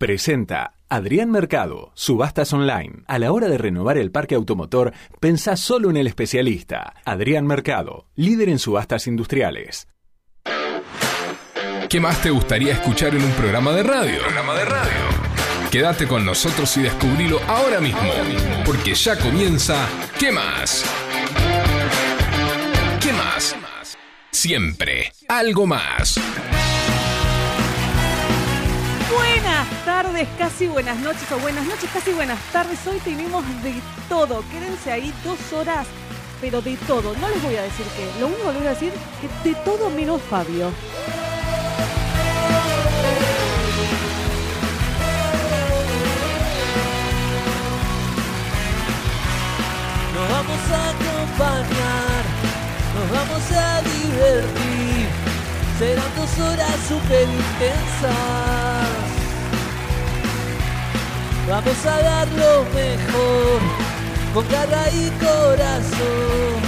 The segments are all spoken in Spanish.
Presenta Adrián Mercado, Subastas Online. A la hora de renovar el parque automotor, pensá solo en el especialista. Adrián Mercado, líder en subastas industriales. ¿Qué más te gustaría escuchar en un programa de radio? Programa de radio. Quédate con nosotros y descubrilo ahora mismo, porque ya comienza ¿Qué más? ¿Qué más? Siempre algo más. Buenas tardes, casi buenas noches o buenas noches, casi buenas tardes. Hoy tenemos de todo. Quédense ahí dos horas, pero de todo. No les voy a decir qué. Lo único que les voy a decir es de todo menos Fabio. Nos vamos a acompañar, nos vamos a divertir. Serán dos horas súper intensas. Vamos a dar lo mejor, con garra y corazón.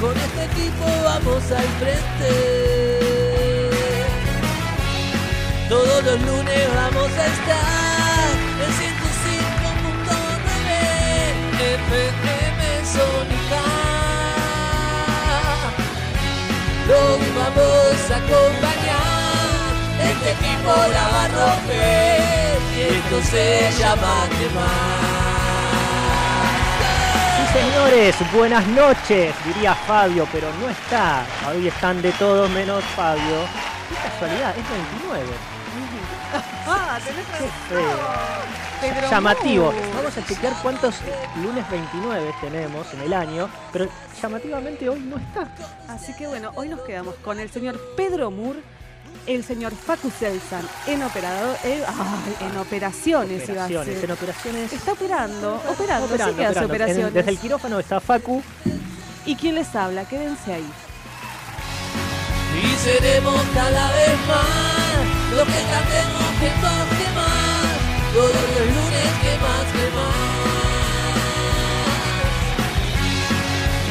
Con este equipo vamos al frente. Todos los lunes vamos a estar en 105.9 FM Sónica. Los vamos a acompañar, este equipo la va a romper y esto se llama Sí, señores, buenas noches, diría Fabio, pero no está. Hoy están de todos menos Fabio. Qué casualidad, es 29. Ah, tenés razón. Llamativo. Vamos a chequear cuántos lunes 29 tenemos en el año, pero llamativamente hoy no está. Así que bueno, hoy nos quedamos con el señor Pedro Moore, el señor Facu Selsan en operador, eh, ay, en operaciones, iba a Operaciones, en operaciones. Está operando, operando, Operando, sí que hace. En- operaciones. desde el quirófano está Facu. ¿Y quién les habla? Quédense ahí. Y seremos cada vez más lo que cantemos que más, que más. Todos los lunes que más, que más.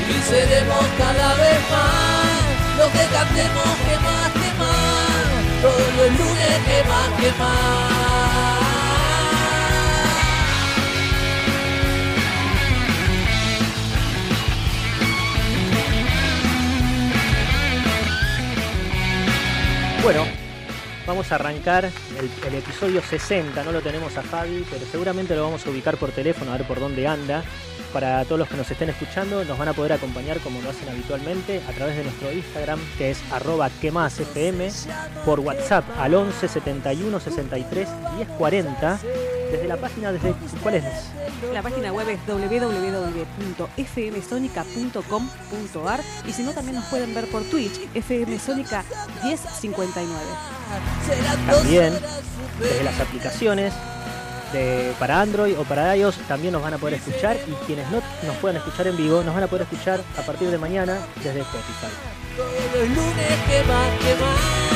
Y seremos cada vez más lo que cantemos que más, que más. Todos los lunes que más, que más. Bueno, vamos a arrancar el, episodio 60. No lo tenemos a Fabi, pero seguramente lo vamos a ubicar por teléfono a ver por dónde anda. Para todos los que nos estén escuchando, nos van a poder acompañar como lo hacen habitualmente a través de nuestro Instagram, que es arroba quemasfm, por WhatsApp al 11 71 63 10 40, desde la página, desde ¿cuál es? La página web es www.fmsonica.com.ar y si no también nos pueden ver por Twitch, FMSónica 1059. Serán dos También desde las aplicaciones de, para Android o para iOS también nos van a poder escuchar y quienes no nos puedan escuchar en vivo nos van a poder escuchar a partir de mañana desde Spotify. Todos los lunes que más.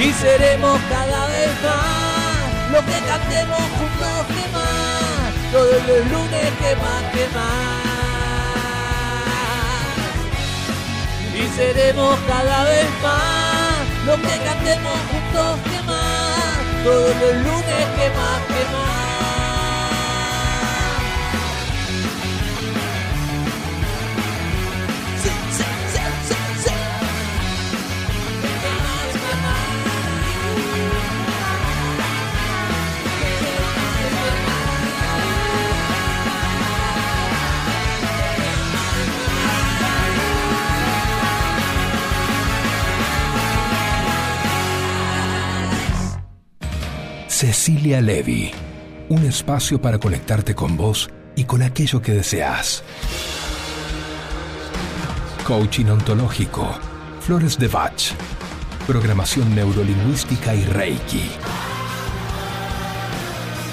Y seremos cada vez más lo que cantemos juntos que más. Todos los lunes que más, que más. Y seremos cada vez más lo que cantemos juntos que más. Todos los lunes que más, Cecilia Levy. Un espacio para conectarte con vos y con aquello que deseas. Coaching ontológico. Flores de Bach. Programación neurolingüística y Reiki.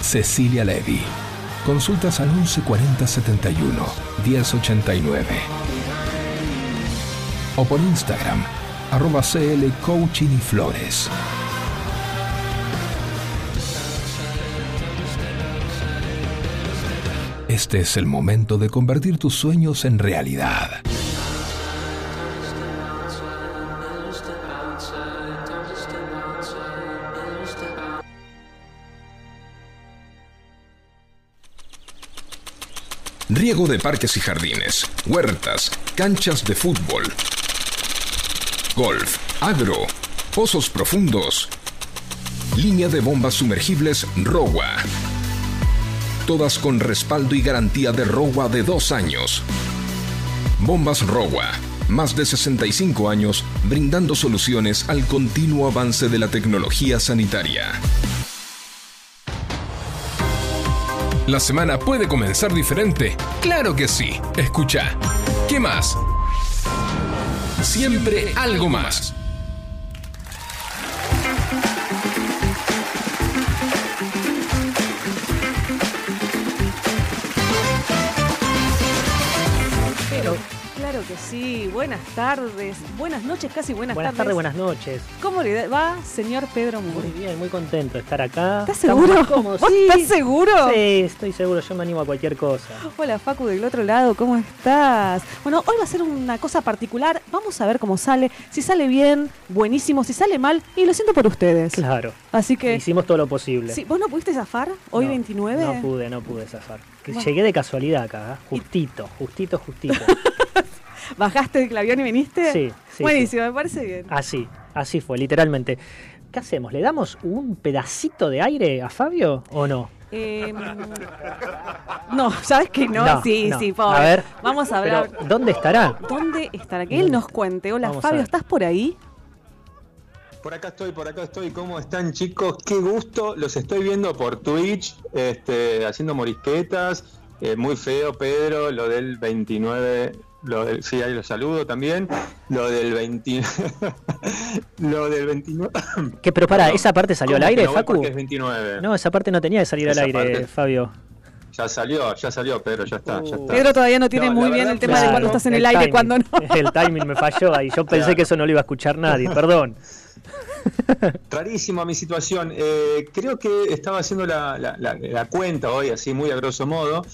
Cecilia Levy. Consultas al 1140 71 1089. O por Instagram, arroba CL Coaching y Flores. Este es el momento de convertir tus sueños en realidad. Riego de parques y jardines, huertas, canchas de fútbol, golf, agro, pozos profundos, línea de bombas sumergibles ROWA Todas con respaldo y garantía de ROWA de dos años. Bombas ROWA, más de 65 años brindando soluciones al continuo avance de la tecnología sanitaria. ¿La semana puede comenzar diferente? Claro que sí. Escucha. ¿Qué más? Siempre algo más. Claro que sí. Buenas tardes, buenas noches, casi buenas, Buenas tardes, buenas noches. ¿Cómo le va, señor Pedro Muy Muri? bien, muy contento de estar acá. ¿Estás seguro? más cómodos. ¿Vos Sí. estás seguro? Sí, estoy seguro, yo me animo a cualquier cosa. Hola Facu del otro lado, ¿cómo estás? Bueno, hoy va a ser una cosa particular, vamos a ver cómo sale, si sale bien, buenísimo, si sale mal, y lo siento por ustedes. Claro, Así que, hicimos todo lo posible. sí, ¿vos no pudiste zafar hoy No, 29? No pude, no pude zafar. Bueno. Llegué de casualidad acá, ¿eh? justito, justito, justito. ¿Bajaste del avión y viniste? Sí, sí, Buenísimo, me parece bien. Así, así fue, literalmente. ¿Qué hacemos? ¿Le damos un pedacito de aire a Fabio o no? Eh, no, ¿sabes que no? No, sí, no. sí, pobre. A ver, Vamos a hablar. Pero, ¿Dónde estará? ¿Dónde estará? Que él nos cuente. Hola Vamos Fabio. ¿estás por ahí? Por acá estoy, por acá estoy. ¿Cómo están chicos? Qué gusto. Los estoy viendo por Twitch, este, haciendo morisquetas. Eh, muy feo, Pedro, lo del 29. Lo del, sí, ahí lo saludo también. Lo del 20, lo del 29. ¿Qué, pero para, ¿esa parte salió al ¿cómo que aire, no Facu? es 29. No, esa parte no tenía que salir al aire, parte- Fabio. Ya salió, ya salió, Pedro, ya está, ya está. Pedro todavía no tiene No, muy bien el tema de que- cuando estás en el, El aire timing, cuando no. El timing me falló ahí. Yo pensé Claro. que eso no lo iba a escuchar nadie, perdón. Rarísima mi situación. Eh, creo que estaba haciendo la, la- la- la cuenta hoy, así muy a grosso modo,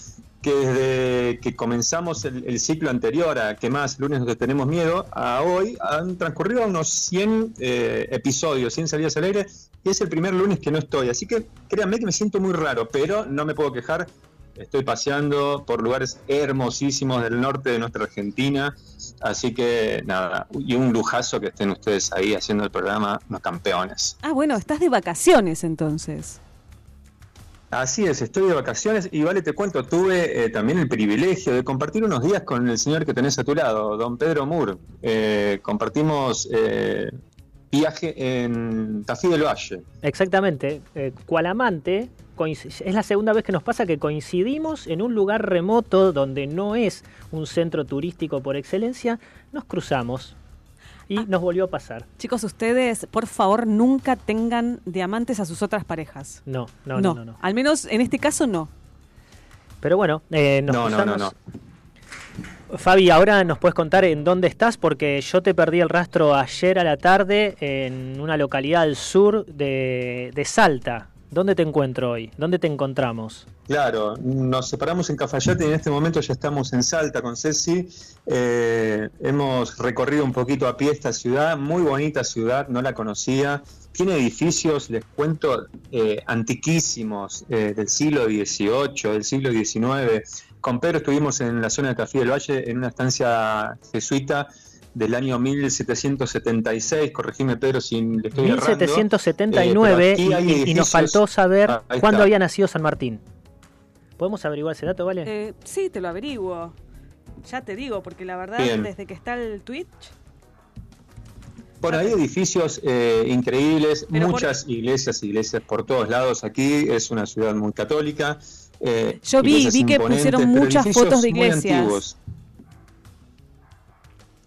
que desde que comenzamos el, el ciclo anterior a que más lunes no te tenemos miedo, a hoy han transcurrido unos 100 eh, episodios, 100 salidas al aire, y es el primer lunes que no estoy. Así que créanme que me siento muy raro, pero no me puedo quejar. Estoy paseando por lugares hermosísimos del norte de nuestra Argentina, así que nada, y un lujazo que estén ustedes ahí haciendo el programa, los campeones. Ah, bueno, estás de vacaciones entonces. Así es, estoy de vacaciones y vale, te cuento, tuve eh, también el privilegio de compartir unos días con el señor que tenés a tu lado, don Pedro Moore. Eh, compartimos eh, viaje en Tafí del Valle. Exactamente. Cual amante, es la segunda vez que nos pasa que coincidimos en un lugar remoto donde no es un centro turístico por excelencia, nos cruzamos y Ah. nos volvió a pasar. Chicos, ustedes, por favor, nunca tengan diamantes a sus otras parejas. No, no, no, no. no. Al menos en este caso no. Pero bueno, eh, nos No, no, no, cruzamos. Fabi, ahora nos puedes contar en dónde estás, porque yo te perdí el rastro ayer a la tarde en una localidad al sur de, de Salta. ¿Dónde te encuentro hoy? ¿Dónde te encontramos? Claro, nos separamos en Cafayate y en este momento ya estamos en Salta con Ceci. Eh, hemos recorrido un poquito a pie esta ciudad, muy bonita ciudad, no la conocía. Tiene edificios, les cuento, eh, antiquísimos, eh, del siglo XVIII, del siglo XIX. Con Pedro estuvimos en la zona de Tafí del Valle en una estancia jesuita del año 1776. Corregime, Pedro, si le estoy errando. 1779 Eh, y- nos faltó saber Ah, cuándo había nacido San Martín. ¿Podemos averiguar ese dato, vale? Eh, sí, te lo averiguo. Ya te digo, porque la verdad, Bien. desde que está el Twitch, Bueno, hay edificios eh, increíbles, Pero por- muchas iglesias, iglesias por todos lados. Aquí es una ciudad muy católica. eh, Yo vi- vi que pusieron muchas fotos de muy iglesias.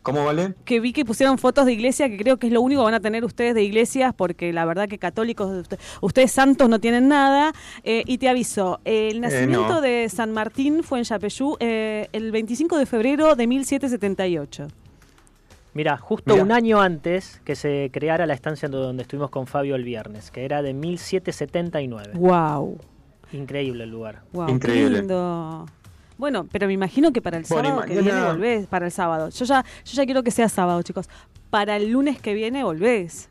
¿Cómo vale? que vi que pusieron fotos de iglesia, que creo que es lo único que van a tener ustedes de iglesias, porque la verdad que católicos, usted- ustedes santos no tienen nada. Eh, y te aviso, el nacimiento no. de San Martín fue en Yapeyú eh, el 25 de febrero de 1778. Mira, justo Mirá. un año antes que se creara la estancia donde estuvimos con Fabio el viernes, que era de 1779. ¡Wow! Increíble el lugar. ¡Wow! Increíble. lindo! Bueno, pero me imagino que para el Bueno, sábado que viene volvés, para el sábado. Yo ya, yo ya quiero que sea sábado, chicos. Para el lunes que viene volvés.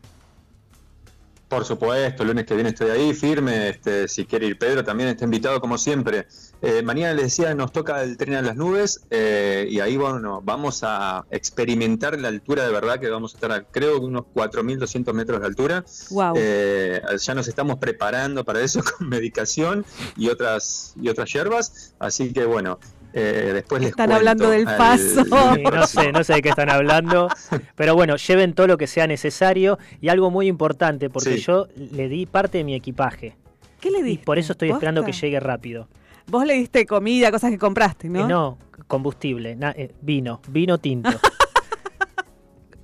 Por supuesto, el lunes que viene estoy ahí, firme. Este, si quiere ir Pedro, también está invitado como siempre. Eh, mañana les decía, nos toca el tren a las nubes eh, y ahí bueno, vamos a experimentar la altura de verdad que vamos a estar, a, creo, unos 4.200 metros de altura. Wow. Eh, ya nos estamos preparando para eso con medicación y otras, y otras hierbas. Así que bueno, eh, después les Están hablando del al- paso. Sí, no sé, no sé de qué están hablando. Pero bueno, lleven todo lo que sea necesario. Y algo muy importante, porque Sí. yo le di parte de mi equipaje. ¿Qué le diste? por eso estoy esperando que llegue rápido. Vos le diste comida, cosas que compraste, ¿no? Eh, no, combustible, na- eh, vino, vino tinto.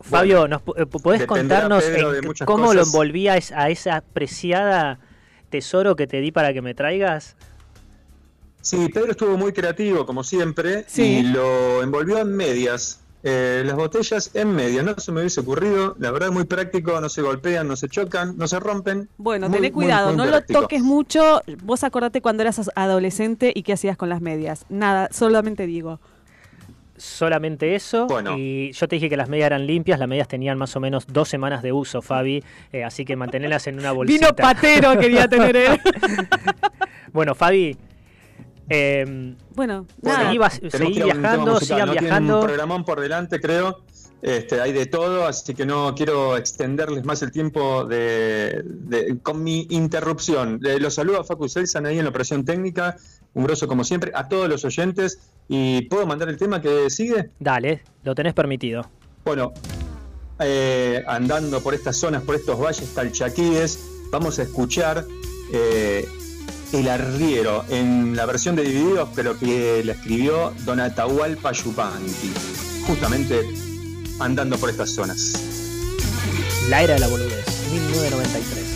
Fabio, ¿nos, pu- eh, ¿podés contarnos en cómo lo cosas. envolvía es- a esa preciada tesoro que te di para que me traigas? Sí, Pedro estuvo muy creativo, como siempre, Sí. y lo envolvió en medias. Eh, las botellas en medias, no se me hubiese ocurrido, la verdad muy práctico, no se golpean, no se chocan, no se rompen. Bueno, Muy, tené cuidado, muy no lo toques mucho. Vos acordate cuando eras as- adolescente y qué hacías con las medias. Nada, solamente digo. Solamente eso. Bueno. Y yo te dije que las medias eran limpias, las medias tenían más o menos dos semanas de uso, Fabi. eh, así que mantenerlas en una bolsita. Vino patero quería tener él. Bueno, Fabi, eh, bueno, Bueno, nada. seguí, viajando, sigan ¿no? Tienen viajando. un programón por delante, creo. Este, hay de todo, así que no quiero extenderles más el tiempo de, de- con mi interrupción. Eh, los saludo a Facu Selsan ahí en la operación técnica, un grosso como siempre, a todos los oyentes. ¿Y puedo mandar el tema que sigue? Dale, lo tenés permitido. Bueno, eh, andando por estas zonas, por estos valles talchaquíes, vamos a escuchar eh, El Arriero en la versión de Divididos, pero que la escribió Don Atahualpa Yupanqui, justamente andando por estas zonas. La era de la boludez, 1993.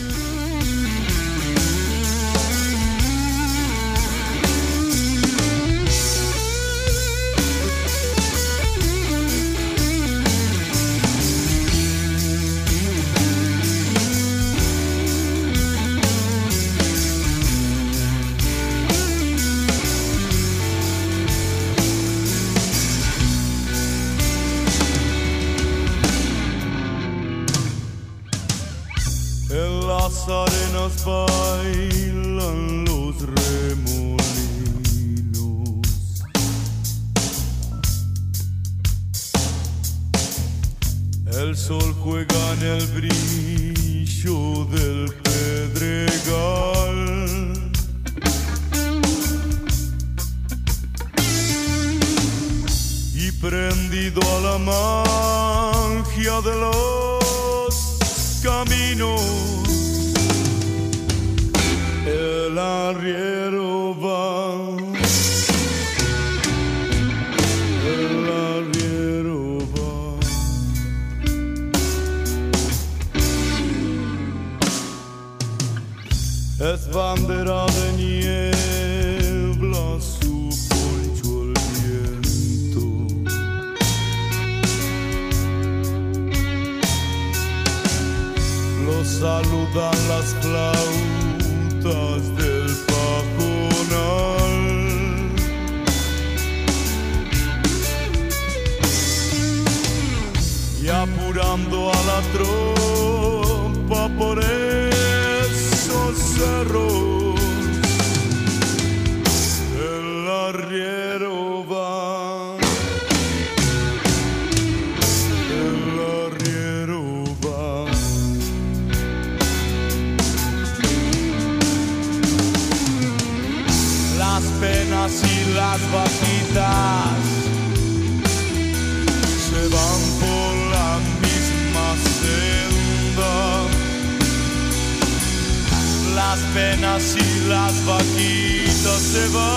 Y las vaquitas se van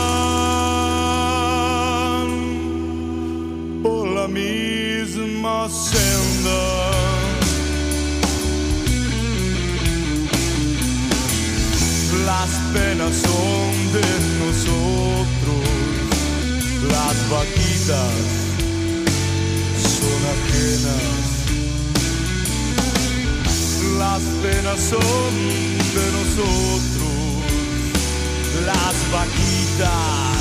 por la misma senda. Las penas son de nosotros, las vaquitas son ajenas. Las penas son de nosotros, las vaquitas.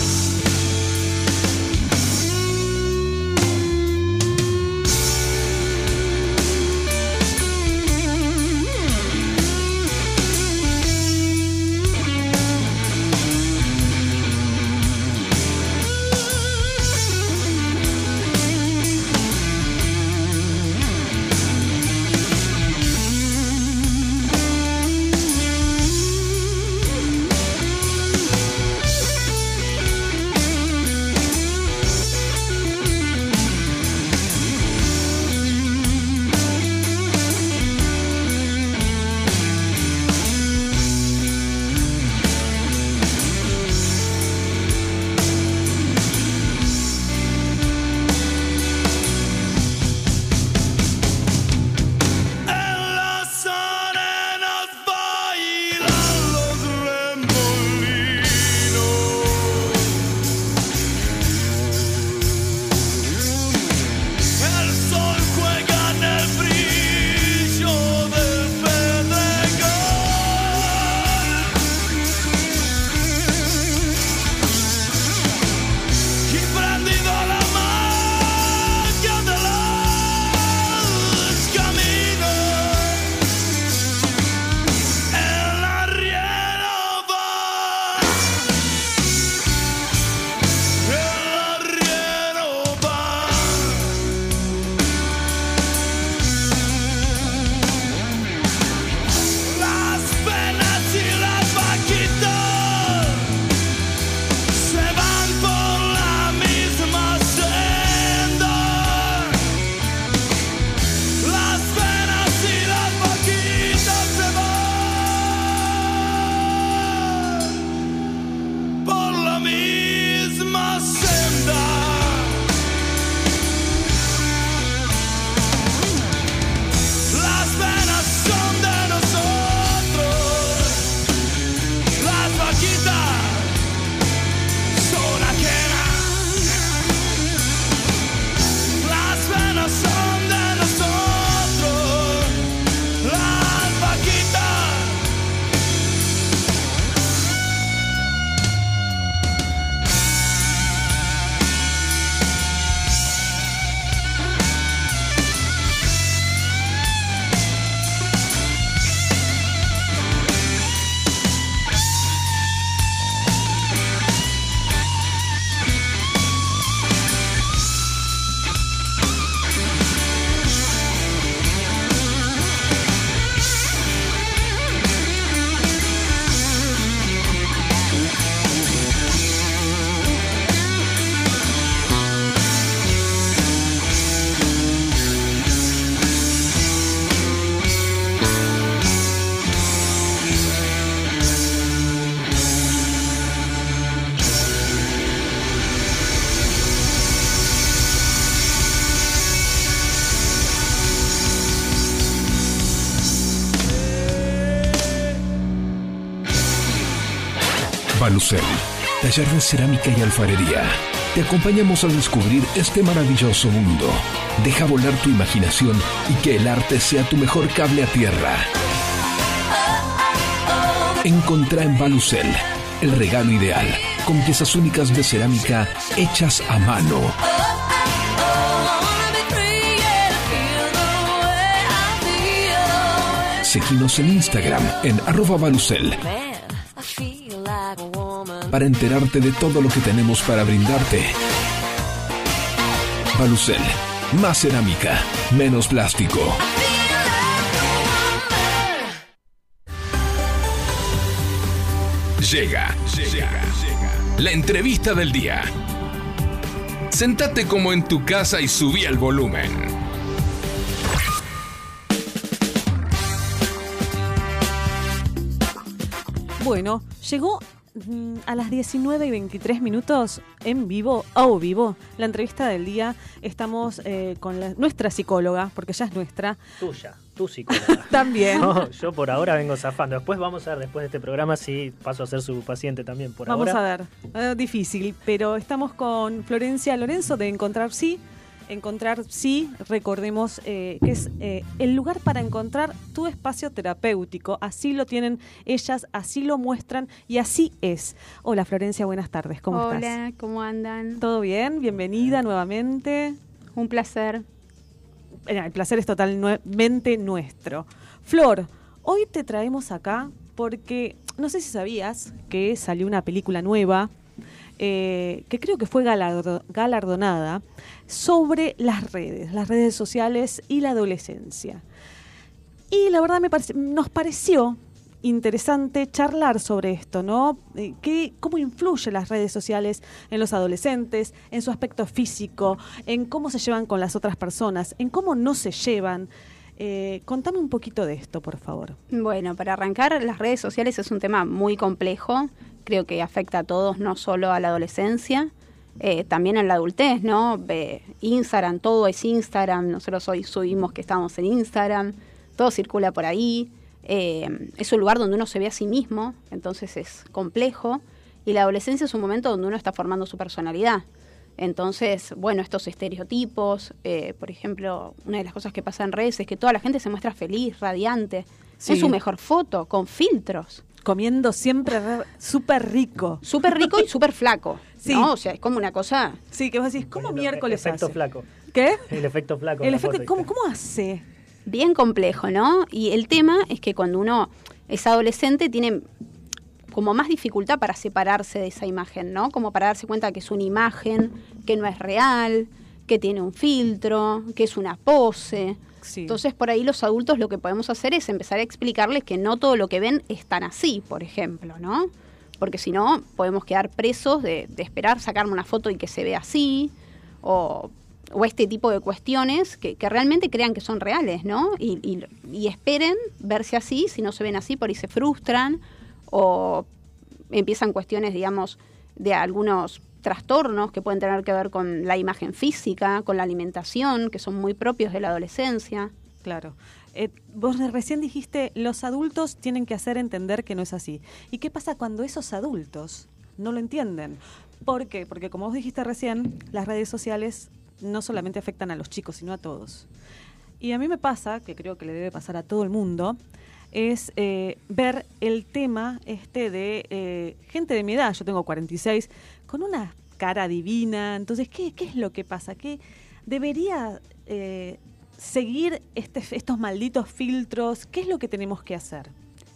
Balucel, taller de cerámica y alfarería. Te acompañamos a descubrir este maravilloso mundo. Deja volar tu imaginación y que el arte sea tu mejor cable a tierra. Encontrá en Balucel el regalo ideal con piezas únicas de cerámica hechas a mano. Seguinos en Instagram en arroba balucel para enterarte de todo lo que tenemos para brindarte. Balucel, más cerámica, menos plástico. Llega, llega, llega. La entrevista del día. Sentate como en tu casa y subí el volumen. Bueno, llegó a las 19 y 23 minutos en vivo, o vivo, la entrevista del día. Estamos eh, con la- nuestra psicóloga, porque ya es nuestra. Tuya, tu psicóloga. También. No, yo por ahora vengo zafando. Después vamos a ver, después de este programa, si paso a ser su paciente también. Por Vamos ahora. a ver, Eh, difícil, pero estamos con Florencia Lorenzo de Encontrar Sí. Encontrar Sí, recordemos eh, que es eh, el lugar para encontrar tu espacio terapéutico. Así lo tienen ellas, así lo muestran y así es. Hola Florencia, buenas tardes, ¿cómo Hola, estás? ¿cómo andan? ¿Todo bien? Bienvenida nuevamente. Un placer. Eh, El placer es totalmente nuestro. Flor, hoy te traemos acá porque no sé si sabías que salió una película nueva eh, que creo que fue galardo- galardonada sobre las redes, las redes sociales y la adolescencia. Y la verdad me nos pareció interesante charlar sobre esto, ¿no? Eh, ¿Qué, ¿Cómo influyen las redes sociales en los adolescentes, en su aspecto físico, en cómo se llevan con las otras personas, en cómo no se llevan? Eh, contame un poquito de esto, por favor. Bueno, para arrancar, las redes sociales es un tema muy complejo. Creo que afecta a todos, no solo a la adolescencia, eh, también en la adultez, ¿no? Instagram, todo es Instagram. Nosotros hoy subimos que estamos en Instagram, todo circula por ahí. Eh, es un lugar donde uno se ve a sí mismo, entonces es complejo. Y la adolescencia es un momento donde uno está formando su personalidad. Entonces, bueno, estos estereotipos, eh, por ejemplo, una de las cosas que pasa en redes es que toda la gente se muestra feliz, radiante, Sí. en su mejor foto, con filtros. Comiendo siempre re- súper rico. Súper rico y súper flaco. Sí. ¿no? O sea, es como una cosa. Sí, que vos decís, ¿cómo miércoles El efecto hace? flaco. ¿Qué? El efecto flaco. El efecto, ¿cómo. ¿Cómo hace? bien complejo, ¿no? Y el tema es que cuando uno es adolescente tiene como más dificultad para separarse de esa imagen, ¿no? Como para darse cuenta que es una imagen, que no es real, que tiene un filtro, que es una pose. Entonces, por ahí los adultos lo que podemos hacer es empezar a explicarles que no todo lo que ven es tan así, por ejemplo, ¿no? Porque si no, podemos quedar presos de, esperar sacarme una foto y que se vea así, o, o este tipo de cuestiones que, que realmente crean que son reales, ¿no? Y, y- y esperen verse así, si no se ven así, por ahí se frustran, o empiezan cuestiones, digamos, de algunos trastornos que pueden tener que ver con la imagen física, con la alimentación, que son muy propios de la adolescencia. Claro. Eh, vos recién dijiste, los adultos tienen que hacer entender que no es así. ¿Y qué pasa cuando esos adultos no lo entienden? ¿Por qué? Porque como vos dijiste recién, las redes sociales no solamente afectan a los chicos, sino a todos. Y a mí me pasa, que creo que le debe pasar a todo el mundo, es eh, ver el tema este de eh, gente de mi edad, yo tengo 46, con una cara divina. Entonces, ¿qué, qué es lo que pasa? ¿Qué debería eh, seguir este, estos malditos filtros? ¿Qué es lo que tenemos que hacer?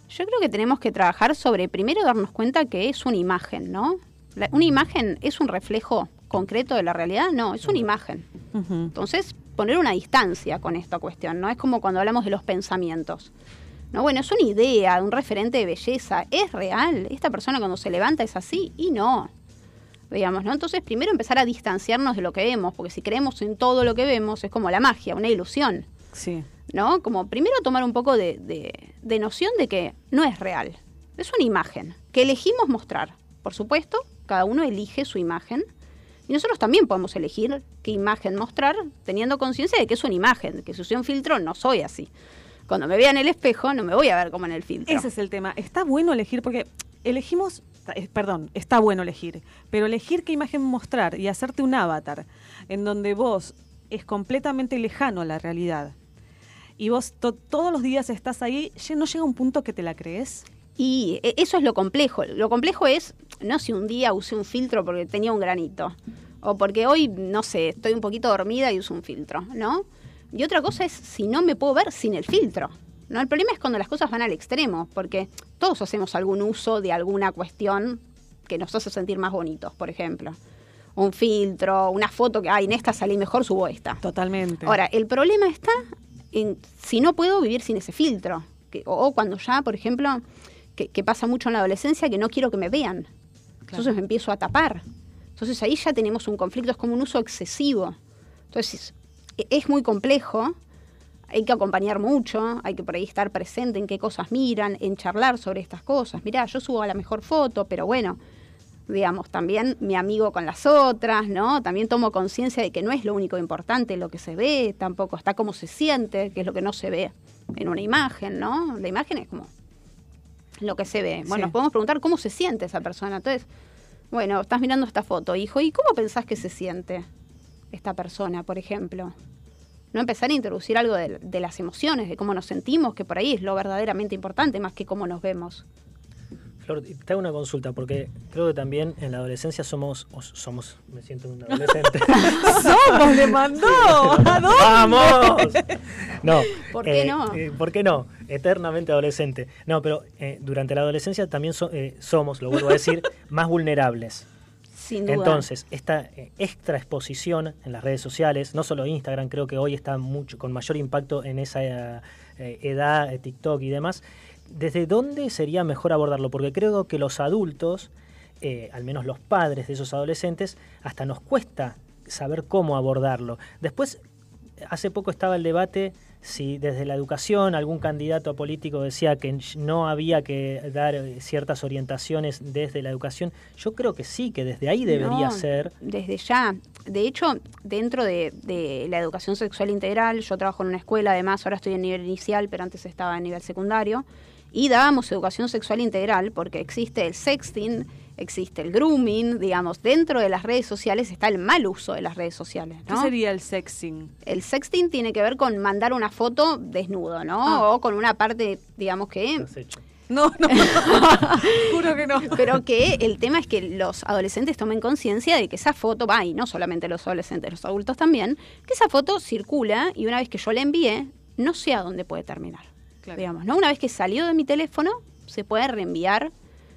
Yo creo que tenemos que trabajar sobre primero darnos cuenta que es una imagen, ¿no? La- ¿Una imagen es un reflejo concreto de la realidad? No, es una imagen. Entonces, poner una distancia con esta cuestión, ¿no? Es como cuando hablamos de los pensamientos. No, bueno, es una idea, un referente de belleza. ¿Es real? ¿Esta persona cuando se levanta es así? Y no. Digamos, ¿no? Entonces, primero empezar a distanciarnos de lo que vemos, porque si creemos en todo lo que vemos, es como la magia, una ilusión. Sí. ¿no? Como primero tomar un poco de, de- de noción de que no es real. Es una imagen que elegimos mostrar. Por supuesto, cada uno elige su imagen. Y nosotros también podemos elegir qué imagen mostrar, teniendo conciencia de que es una imagen, que si usé un filtro no soy así. Cuando me vea en el espejo, no me voy a ver como en el filtro. Ese es el tema. Está bueno elegir porque elegimos eh, perdón, está bueno elegir, pero elegir qué imagen mostrar y hacerte un avatar en donde vos es completamente lejano a la realidad y vos to- todos los días estás ahí, ¿no llega un punto que te la crees? Y e- eso es lo complejo. Lo complejo es, no si un día usé un filtro porque tenía un granito, o porque hoy, no sé, estoy un poquito dormida y uso un filtro, ¿no? Y otra cosa es si no me puedo ver sin el filtro. ¿No? El problema es cuando las cosas van al extremo, porque todos hacemos algún uso de alguna cuestión que nos hace sentir más bonitos, por ejemplo. Un filtro, una foto que, ay, en esta salí mejor, subo esta. Totalmente. Ahora, el problema está en si no puedo vivir sin ese filtro. Que- o, o cuando ya, por ejemplo, que, que pasa mucho en la adolescencia, que no quiero que me vean. Entonces me empiezo a tapar. Entonces ahí ya tenemos un conflicto, es como un uso excesivo. Entonces e- es muy complejo, hay que acompañar mucho, hay que por ahí estar presente en qué cosas miran, en charlar sobre estas cosas. Mirá, yo subo a la mejor foto, pero bueno, digamos, también mi amigo con las otras, ¿no? También tomo conciencia de que no es lo único importante lo que se ve, tampoco está cómo se siente, que es lo que no se ve en una imagen, ¿no? La imagen es como lo que se ve. Bueno, Sí. nos podemos preguntar cómo se siente esa persona. Entonces, bueno, estás mirando esta foto, hijo, ¿y cómo pensás que se siente esta persona, por ejemplo? No empezar a introducir algo de, de las emociones, de cómo nos sentimos, que por ahí es lo verdaderamente importante, más que cómo nos vemos. Flor, te hago una consulta, porque creo que también en la adolescencia somos, o somos, me siento un adolescente. ¡Somos! ¡Le mandó! ¿A dónde? ¡Vamos! No. ¿Por qué eh, no? eh, ¿Por qué no? Eternamente adolescente. No, pero eh, durante la adolescencia también so- eh, somos, lo vuelvo a decir, más vulnerables. Entonces, esta eh, extra exposición en las redes sociales, no solo Instagram, creo que hoy está mucho con mayor impacto en esa eh, edad, eh, TikTok y demás. ¿Desde dónde sería mejor abordarlo? Porque creo que los adultos, al menos los padres de esos adolescentes, hasta nos cuesta saber cómo abordarlo. Después, hace poco estaba el debate si desde la educación algún candidato político decía que no había que dar eh, ciertas orientaciones desde la educación. Yo creo que sí, que desde ahí debería No, ser. Desde ya. De hecho, dentro de, de la educación sexual integral, yo trabajo en una escuela, además ahora estoy en nivel inicial, pero antes estaba en nivel secundario, y dábamos educación sexual integral porque existe el sexting, existe el grooming, digamos, dentro de las redes sociales está el mal uso de las redes sociales. ¿Qué ¿no? sería el sexing? El sexting tiene que ver con mandar una foto desnudo, ¿no? Ah. O con una parte, digamos que Has hecho. No, no. Juro que no. pero que el tema es que los adolescentes tomen conciencia de que esa foto va, y no solamente los adolescentes, los adultos también, que esa foto circula y una vez que yo la envié, no sé a dónde puede terminar. Claro. Digamos, ¿no? Una vez que salió de mi teléfono, se puede reenviar.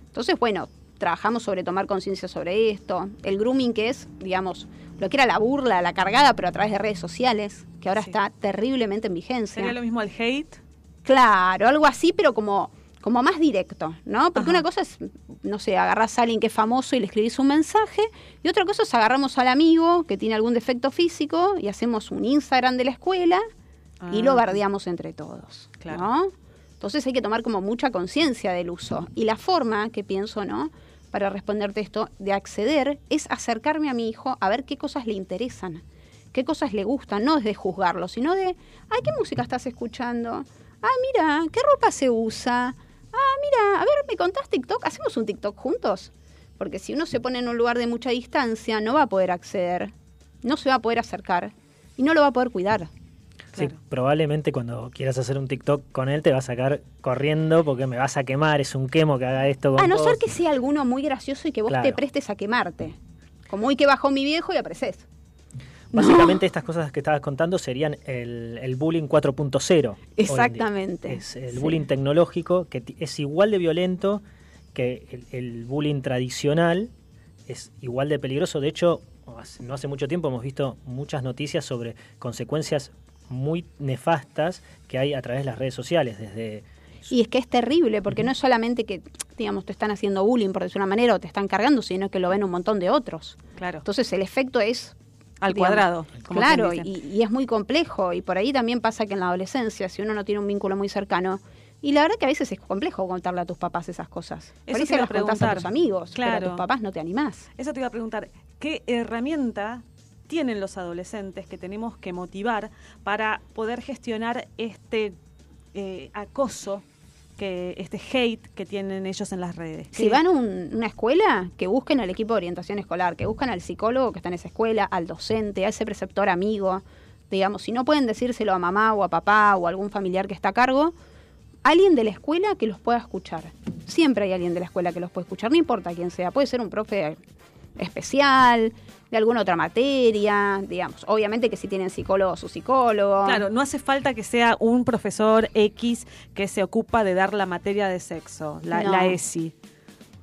Entonces, bueno, trabajamos sobre tomar conciencia sobre esto. El grooming que es, digamos, lo que era la burla, la cargada, pero a través de redes sociales, que ahora Sí. está terriblemente en vigencia. ¿Sería lo mismo al hate? Claro, algo así, pero como, como más directo, ¿no? Porque Ajá. una cosa es, no sé, agarrás a alguien que es famoso y le escribís un mensaje, y otra cosa es agarramos al amigo que tiene algún defecto físico y hacemos un Instagram de la escuela y Ah, lo bardeamos entre todos, Claro. ¿no? Entonces hay que tomar como mucha conciencia del uso. Y la forma que pienso, ¿no? Para responderte esto, de acceder es acercarme a mi hijo a ver qué cosas le interesan, qué cosas le gustan, no es de juzgarlo, sino de, ay, ¿qué música estás escuchando? Ah, mira, ¿qué ropa se usa? Ah, mira, a ver, ¿me contás TikTok? ¿Hacemos un TikTok juntos? Porque si uno se pone en un lugar de mucha distancia, no va a poder acceder, no se va a poder acercar y no lo va a poder cuidar. Sí, probablemente cuando quieras hacer un TikTok con él te va a sacar corriendo porque me vas a quemar, es un quemo que haga esto con A no vos. ser que sea alguno muy gracioso y que vos Claro. te prestes a quemarte. Como hoy que bajó mi viejo y apreces. Básicamente estas cosas que estabas contando serían el, el bullying 4.0. hoy en día. Exactamente, Es el sí. bullying tecnológico que es igual de violento que el, el bullying tradicional, es igual de peligroso. De hecho, no hace mucho tiempo hemos visto muchas noticias sobre consecuencias muy nefastas que hay a través de las redes sociales, desde Y es que es terrible, porque no es solamente que, digamos, te están haciendo bullying, por decir una manera, o te están cargando, sino que lo ven un montón de otros. Claro. Entonces el efecto es... Al digamos, cuadrado. como claro, y, es muy complejo. Y por ahí también pasa que en la adolescencia, si uno no tiene un vínculo muy cercano, y la verdad que a veces es complejo contarle a tus papás esas cosas. Por Eso ahí te se las a contás a preguntar. tus amigos, pero a Claro. tus papás no te animás. Eso te iba a preguntar, ¿qué herramienta tienen los adolescentes que tenemos que motivar para poder gestionar este eh, acoso que este hate que tienen ellos en las redes. Si van a un- una escuela, que busquen al equipo de orientación escolar, que busquen al psicólogo que está en esa escuela, al docente, a ese preceptor amigo. Digamos, si no pueden decírselo a mamá o a papá o a algún familiar que está a cargo, alguien de la escuela que los pueda escuchar. Siempre hay alguien de la escuela que los puede escuchar, no importa quién sea. Puede ser un profe especial, de alguna otra materia, digamos. Obviamente que si tienen psicólogo, su psicólogo. Claro, no hace falta que sea un profesor X que se ocupa de dar la materia de sexo, la, No. la ESI.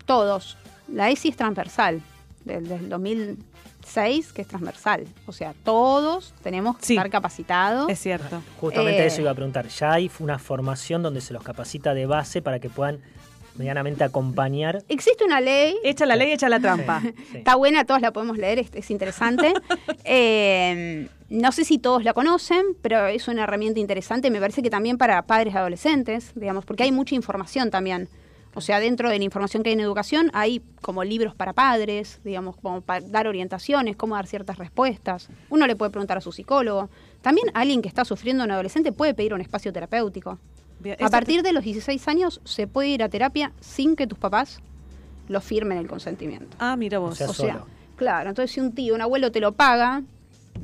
Todos. La ESI es transversal, del, del 2006 que es transversal. O sea, todos tenemos que Sí. estar capacitados. Es cierto. Justamente Eh, eso iba a preguntar. Ya hay una formación donde se los capacita de base para que puedan medianamente acompañar. Existe una ley, Echa la ley, echa la trampa. Sí. está buena, todos la podemos leer, es, es interesante. Eh, no sé si todos la conocen, pero es una herramienta interesante. Me parece que también para padres y adolescentes, digamos, porque hay mucha información también. O sea, dentro de la información que hay en educación hay como libros para padres, digamos, como para dar orientaciones, cómo dar ciertas respuestas. Uno le puede preguntar a su psicólogo. También alguien que está sufriendo un adolescente puede pedir un espacio terapéutico. Bien, A partir de los 16 años se puede ir a terapia sin que tus papás lo firmen el consentimiento. Ah, mira vos. O sea, O sea, solo. claro, entonces si un tío, un abuelo te lo paga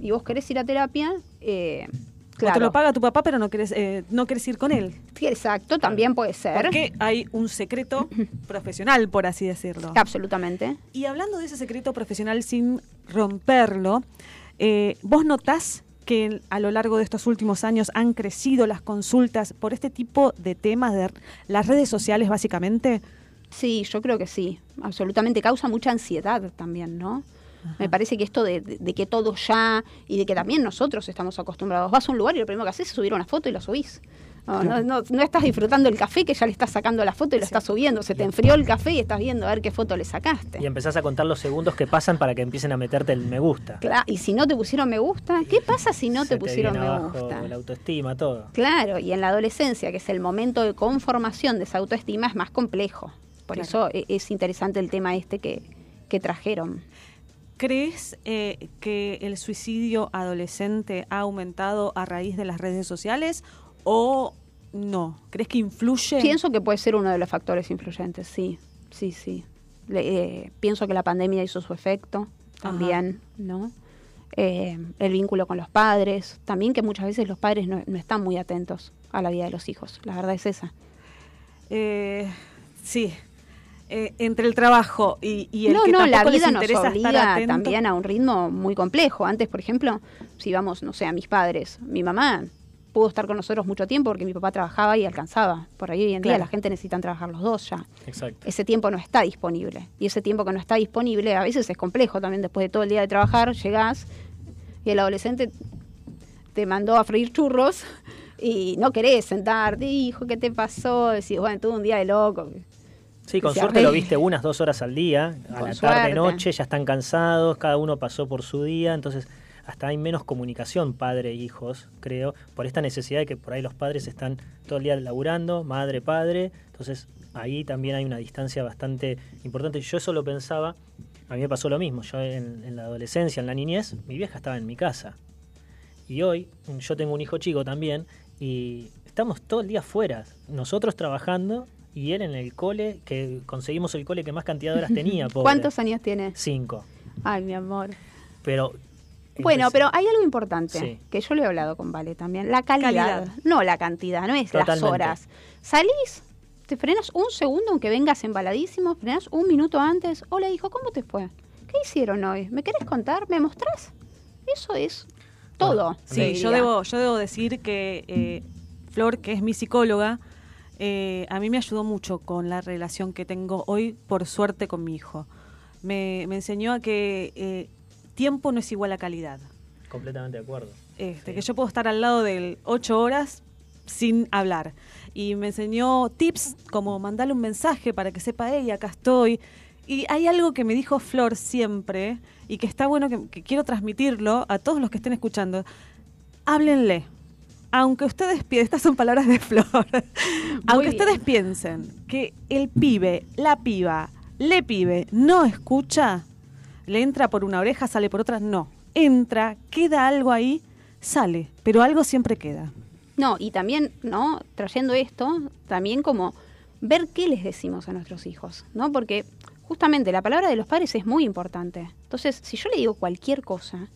y vos querés ir a terapia, eh, O claro. te lo paga tu papá, pero no querés, eh, no querés ir con él. Sí, exacto, también puede ser. Porque hay un secreto profesional, por así decirlo. Absolutamente. Y hablando de ese secreto profesional sin romperlo, eh, ¿vos notás que a lo largo de estos últimos años han crecido las consultas por este tipo de temas de las redes sociales, básicamente? Sí, yo creo que sí, absolutamente. Causa mucha ansiedad también, ¿no? Me parece que esto de, de- de que todo ya y de que también nosotros estamos acostumbrados. Vas a un lugar y lo primero que haces es subir una foto y la subís. No, no, no- no estás disfrutando el café que ya le estás sacando la foto y lo estás subiendo. Se te enfrió el café y estás viendo a ver qué foto le sacaste. Y empezás a contar los segundos que pasan para que empiecen a meterte el me gusta. Cla- y si no te pusieron me gusta, ¿qué pasa si no Se te pusieron viene me abajo gusta? La autoestima, todo. Claro, y en la adolescencia, que es el momento de conformación de esa autoestima, es más complejo. Por Claro. eso e- es interesante el tema este que, que trajeron. ¿Crees eh, que el suicidio adolescente ha aumentado a raíz de las redes sociales o no? ¿Crees que influye? Pienso que puede ser uno de los factores influyentes, sí, sí, sí. Le- eh, pienso que la pandemia hizo su efecto también, ¿no? Eh, el vínculo con los padres, también que muchas veces los padres no, no están muy atentos a la vida de los hijos, la verdad es esa. Eh, sí. Eh, entre el trabajo y, y el no, que no, la vida nos obliga también a un ritmo muy complejo. Antes, por ejemplo, si vamos, no sé, a mis padres, mi mamá pudo estar con nosotros mucho tiempo porque mi papá trabajaba y alcanzaba. Por ahí hoy en día la gente necesita trabajar los dos ya. Exacto. Ese tiempo no está disponible. Y ese tiempo que no está disponible a veces es complejo también. Después de todo el día de trabajar, llegás y el adolescente te mandó a freír churros y no querés sentarte, hijo, ¿qué te pasó? Decís, bueno, tuve un día de loco. Sí, con suerte lo viste unas dos horas al día, a Con la suerte. tarde, noche, ya están cansados, cada uno pasó por su día, entonces hasta hay menos comunicación padre e hijos, creo, por esta necesidad de que por ahí los padres están todo el día laburando, madre, padre, entonces ahí también hay una distancia bastante importante. Yo eso lo pensaba, a mí me pasó lo mismo, yo en, en la adolescencia, en la niñez, mi vieja estaba en mi casa. Y hoy yo tengo un hijo chico también y estamos todo el día fuera, nosotros trabajando y él en el cole, que conseguimos el cole que más cantidad de horas tenía. Pobre. ¿Cuántos años tienes? Cinco. Ay, mi amor. Pero... Bueno, pero hay algo importante Sí. que yo le he hablado con Vale también. La calidad, Calidad. no la cantidad, no es las horas. Salís, te frenas un segundo aunque vengas embaladísimo, frenas un minuto antes. Hola, hijo, ¿cómo te fue? ¿Qué hicieron hoy? ¿Me querés contar? ¿Me mostrás? Eso es todo. Bueno, te Sí, yo debo, yo debo decir que eh, Flor, que es mi psicóloga, eh, a mí me ayudó mucho con la relación que tengo hoy, por suerte, con mi hijo. Me, me enseñó a que eh, tiempo no es igual a calidad. Completamente de acuerdo. Este, Sí. Que yo puedo estar al lado de él ocho horas sin hablar. Y me enseñó tips como mandarle un mensaje para que sepa, hey, acá estoy. Y hay algo que me dijo Flor siempre y que está bueno que, que quiero transmitirlo a todos los que estén escuchando. Háblenle. Aunque ustedes piensen, estas son palabras de Flor, aunque bien. ustedes piensen que el pibe, la piba, le pibe no escucha, le entra por una oreja, sale por otra, no. Entra, queda algo ahí, sale, pero algo siempre queda. No, y también, ¿no? Trayendo esto, también como ver qué les decimos a nuestros hijos, ¿no? Porque justamente la palabra de los padres es muy importante. Entonces, si yo le digo cualquier cosa,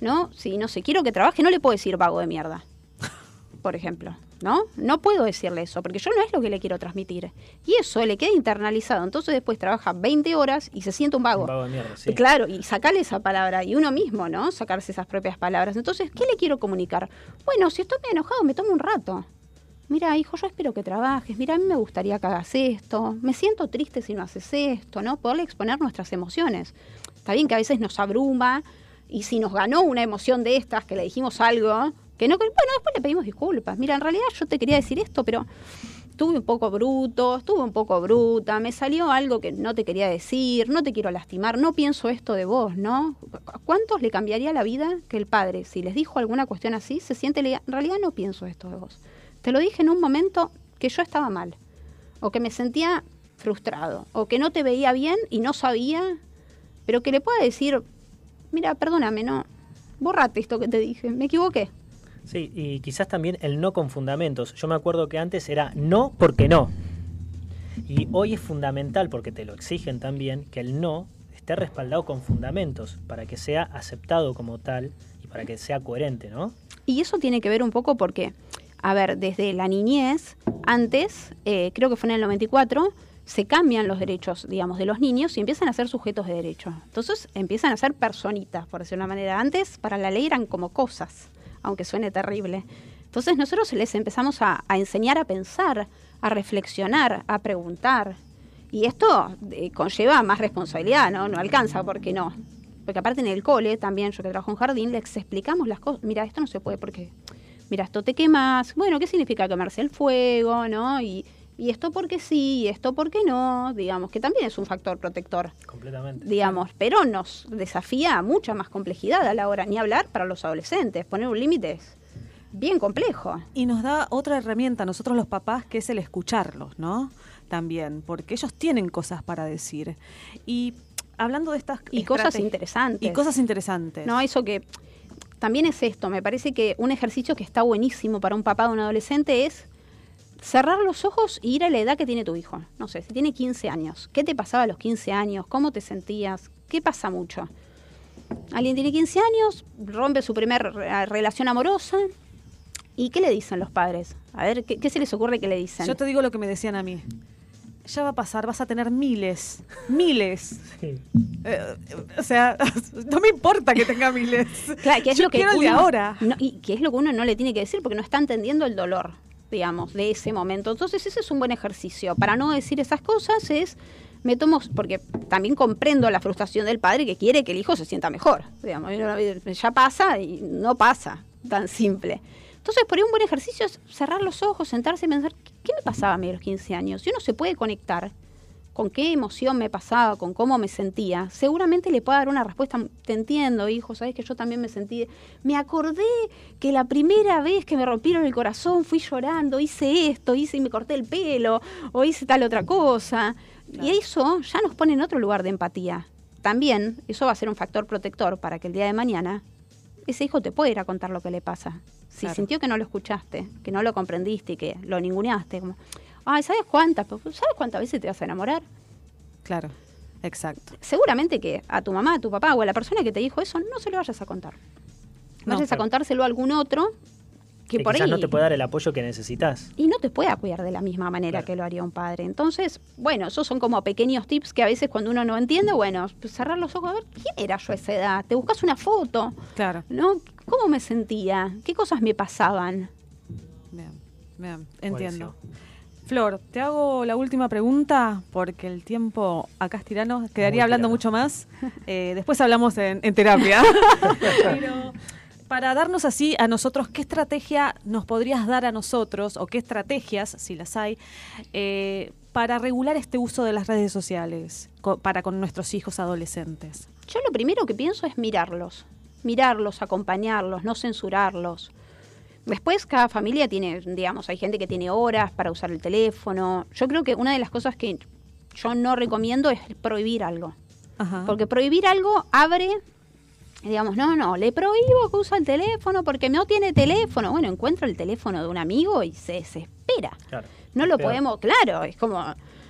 ¿no? Si no sé, quiero que trabaje, no le puedo decir vago de mierda, por ejemplo, ¿no? No puedo decirle eso, porque yo no es lo que le quiero transmitir. Y eso le queda internalizado. Entonces después trabaja 20 horas y se siente un vago. Un vago de mierda, sí. Claro, y sacarle esa palabra, y uno mismo, ¿no? Sacarse esas propias palabras. Entonces, ¿qué le quiero comunicar? Bueno, si estoy muy enojado, me tomo un rato. Mira, hijo, yo espero que trabajes. Mira, a mí me gustaría que hagas esto. Me siento triste si no haces esto, ¿no? Poderle exponer nuestras emociones. Está bien que a veces nos abruma y si nos ganó una emoción de estas, que le dijimos algo, que no, bueno, después le pedimos disculpas. Mira, en realidad yo te quería decir esto, pero estuve un poco bruto, estuve un poco bruta, me salió algo que no te quería decir, no te quiero lastimar, no pienso esto de vos, ¿no? ¿A ¿Cuántos le cambiaría la vida que el padre, si les dijo alguna cuestión así, se siente, en realidad no pienso esto de vos? Te lo dije en un momento que yo estaba mal, o que me sentía frustrado, o que no te veía bien y no sabía, pero que le pueda decir, mira, perdóname, no, borrate esto que te dije, me equivoqué. Sí, y quizás también el no con fundamentos. Yo me acuerdo que antes era no porque no. Y hoy es fundamental, porque te lo exigen también, que el no esté respaldado con fundamentos para que sea aceptado como tal y para que sea coherente, ¿no? Y eso tiene que ver un poco porque, a ver, desde la niñez, antes, eh, creo que fue en el 94, se cambian los derechos, digamos, de los niños y empiezan a ser sujetos de derecho. Entonces empiezan a ser personitas, por decirlo de una manera. Antes, para la ley eran como cosas, aunque suene terrible. Entonces nosotros les empezamos a, enseñar a pensar, a reflexionar, a preguntar. Y esto eh, conlleva más responsabilidad, ¿no? No alcanza, porque no. Porque aparte en el cole, también yo que trabajo en jardín, les explicamos las cosas. Mira, esto no se puede porque, mira, esto te quemas. Bueno, ¿qué significa quemarse el fuego, no? Y, y esto porque sí, y esto porque no, digamos, que también es un factor protector, Completamente. digamos, pero nos desafía a mucha más complejidad a la hora, ni hablar para los adolescentes. Poner un límite es bien complejo. Y nos da otra herramienta a nosotros los papás, que es el escucharlos, ¿no? También, porque ellos tienen cosas para decir. Y hablando de estas... Y cosas interesantes. Y cosas interesantes. No, eso que también es esto, me parece que un ejercicio que está buenísimo para un papá de un adolescente es cerrar los ojos y ir a la edad que tiene tu hijo. No sé, si tiene 15 años, ¿qué te pasaba a los 15 años? ¿Cómo te sentías? ¿Qué pasa mucho? Alguien tiene 15 años, rompe su primera relación amorosa. ¿Y qué le dicen los padres? A ver, ¿qué, qué se les ocurre que le dicen? Yo te digo lo que me decían a mí. Ya va a pasar, vas a tener miles, miles. Sí. Eh, o sea, no me importa que tenga miles. Claro, que es Yo lo que quiero el de uno- ahora. no, y que es lo que uno no le tiene que decir porque no está entendiendo el dolor, digamos, de ese momento. Entonces ese es un buen ejercicio. Para no decir esas cosas es, me tomo, porque también comprendo la frustración del padre que quiere que el hijo se sienta mejor. Digamos, ya pasa y no pasa, tan simple. Entonces, por ahí un buen ejercicio es cerrar los ojos, sentarse y pensar, ¿qué, me pasaba a mí a los 15 años? Y uno se puede conectar con qué emoción me pasaba, con cómo me sentía, seguramente le pueda dar una respuesta. Te entiendo, hijo, sabes que yo también me sentí. Me acordé que la primera vez que me rompieron el corazón fui llorando, hice esto, hice y me corté el pelo, o hice tal otra cosa. Y eso ya nos pone en otro lugar de empatía. También eso va a ser un factor protector para que el día de mañana ese hijo te pueda ir a contar lo que le pasa. Si Claro. sintió que no lo escuchaste, que no lo comprendiste y que lo ninguneaste, como, ay, ¿sabes cuántas? ¿Sabes cuántas veces te vas a enamorar? Claro, exacto. seguramente que a tu mamá, a tu papá o a la persona que te dijo eso, no se lo vayas a contar. No, Vayas a contárselo a algún otro que Que por quizás ahí no te puede dar el apoyo que necesitas. y no te pueda cuidar de la misma manera Claro. que lo haría un padre. Entonces, bueno, esos son como pequeños tips que a veces cuando uno no entiende, bueno, pues cerrar los ojos a ver quién era yo a esa edad. Te buscas una foto, Claro. ¿no? ¿Cómo me sentía? ¿Qué cosas me pasaban? Bien, bien, entiendo. Buenísimo. Flor, te hago la última pregunta porque el tiempo acá es tirano. Quedaría Muy hablando tirano. mucho más. Eh, después hablamos en, en terapia. Pero para darnos así a nosotros, ¿qué estrategia nos podrías dar a nosotros o qué estrategias, si las hay, eh, para regular este uso de las redes sociales co- para con nuestros hijos adolescentes? Yo lo primero que pienso es mirarlos, mirarlos, acompañarlos, no censurarlos. Después cada familia tiene, digamos, hay gente que tiene horas para usar el teléfono. Yo creo que una de las cosas que yo no recomiendo es prohibir algo. Ajá. Porque prohibir algo abre digamos, no, no, le prohíbo que use el teléfono porque no tiene teléfono. Bueno, encuentra el teléfono de un amigo y se desespera. Claro. No lo Peor. podemos, claro, es como,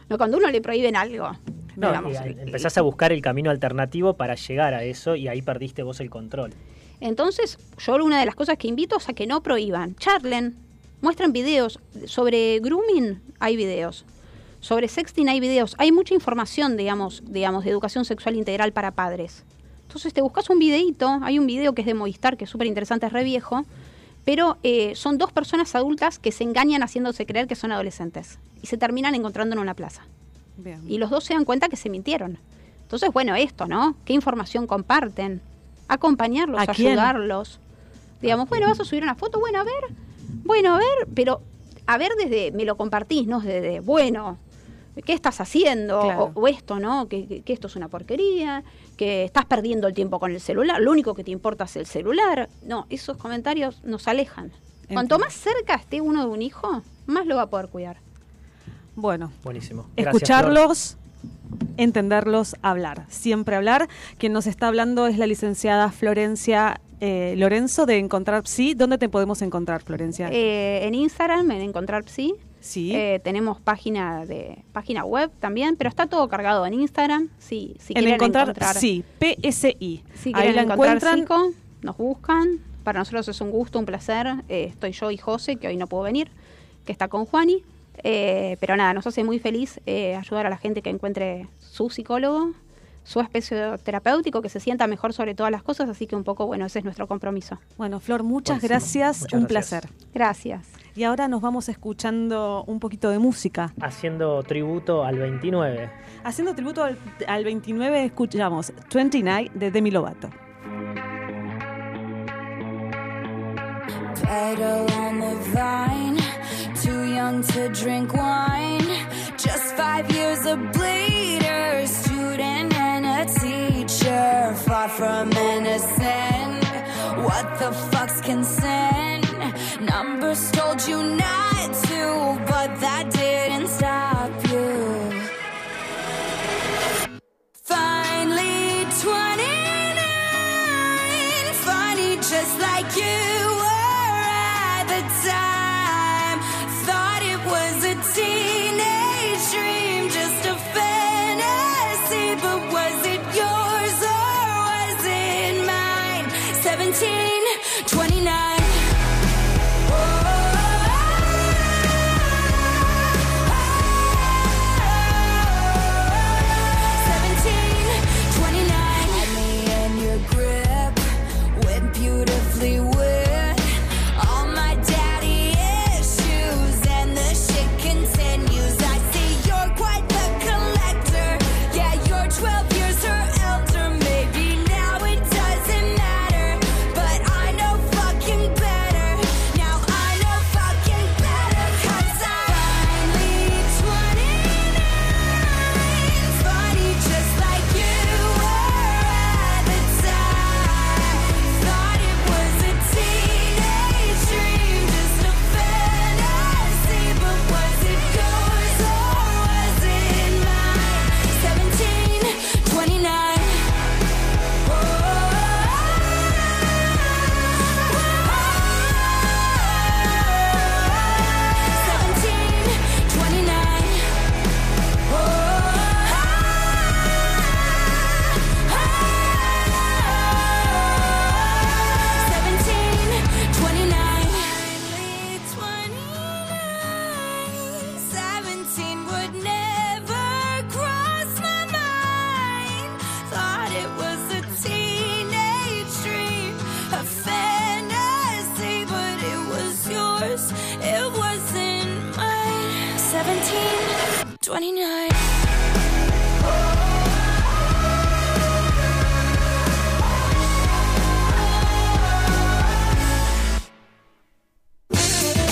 no, cuando uno le prohíben algo. No, digamos, y empezás a buscar el camino alternativo para llegar a eso y ahí perdiste vos el control. Entonces, yo una de las cosas que invito es a que no prohíban, charlen, muestren videos. Sobre grooming hay videos. Sobre sexting hay videos. Hay mucha información, digamos, digamos, de educación sexual integral para padres. Entonces te buscas un videito, hay un video que es de Movistar, que es súper interesante, es re viejo, pero eh, son dos personas adultas que se engañan haciéndose creer que son adolescentes y se terminan encontrando en una plaza. Bien. Y los dos se dan cuenta que se mintieron. Entonces, bueno, esto, ¿no? ¿Qué información comparten? Acompañarlos, ¿A quién? ayudarlos. Digamos, bueno, vas a subir una foto, bueno, a ver, bueno, a ver, pero a ver desde, me lo compartís, ¿no? Desde, bueno, ¿qué estás haciendo? Claro. O, o esto, ¿no? Que, que- que esto es una porquería, que estás perdiendo el tiempo con el celular, lo único que te importa es el celular. No, esos comentarios nos alejan. Cuanto más cerca esté uno de un hijo, más lo va a poder cuidar. Bueno, Buenísimo. Gracias, Flor. Entenderlos, hablar. Siempre hablar. Quien nos está hablando es la licenciada Florencia eh, Lorenzo de Encontrar Psi. ¿Dónde te podemos encontrar, Florencia? Eh, en Instagram, en Encontrar Psi. sí. Eh, tenemos página de página web también, pero está todo cargado en Instagram. Sí, si en quieren encontrar, encontrar, sí, PSI. si Ahí quieren la encontrar encuentran. psico, nos buscan. Para nosotros es un gusto, un placer. Estoy yo y José, que hoy no puedo venir, que está con Juani. Eh, pero nada, nos hace muy feliz eh, ayudar a la gente que encuentre su psicólogo, su especie terapéutico, que se sienta mejor sobre todas las cosas. Así que un poco, bueno, ese es nuestro compromiso. Bueno, Flor, muchas Buenísimo. gracias. Muchas un gracias. placer. Gracias. Y ahora nos vamos escuchando un poquito de música. Haciendo tributo al 29. Haciendo tributo al, al 29, escuchamos 29 de Demi Lovato. Petal on the vine, too young to drink wine. Just five years of bleeder, student and a teacher, far from innocent. What the fuck's consent? Numbers told you not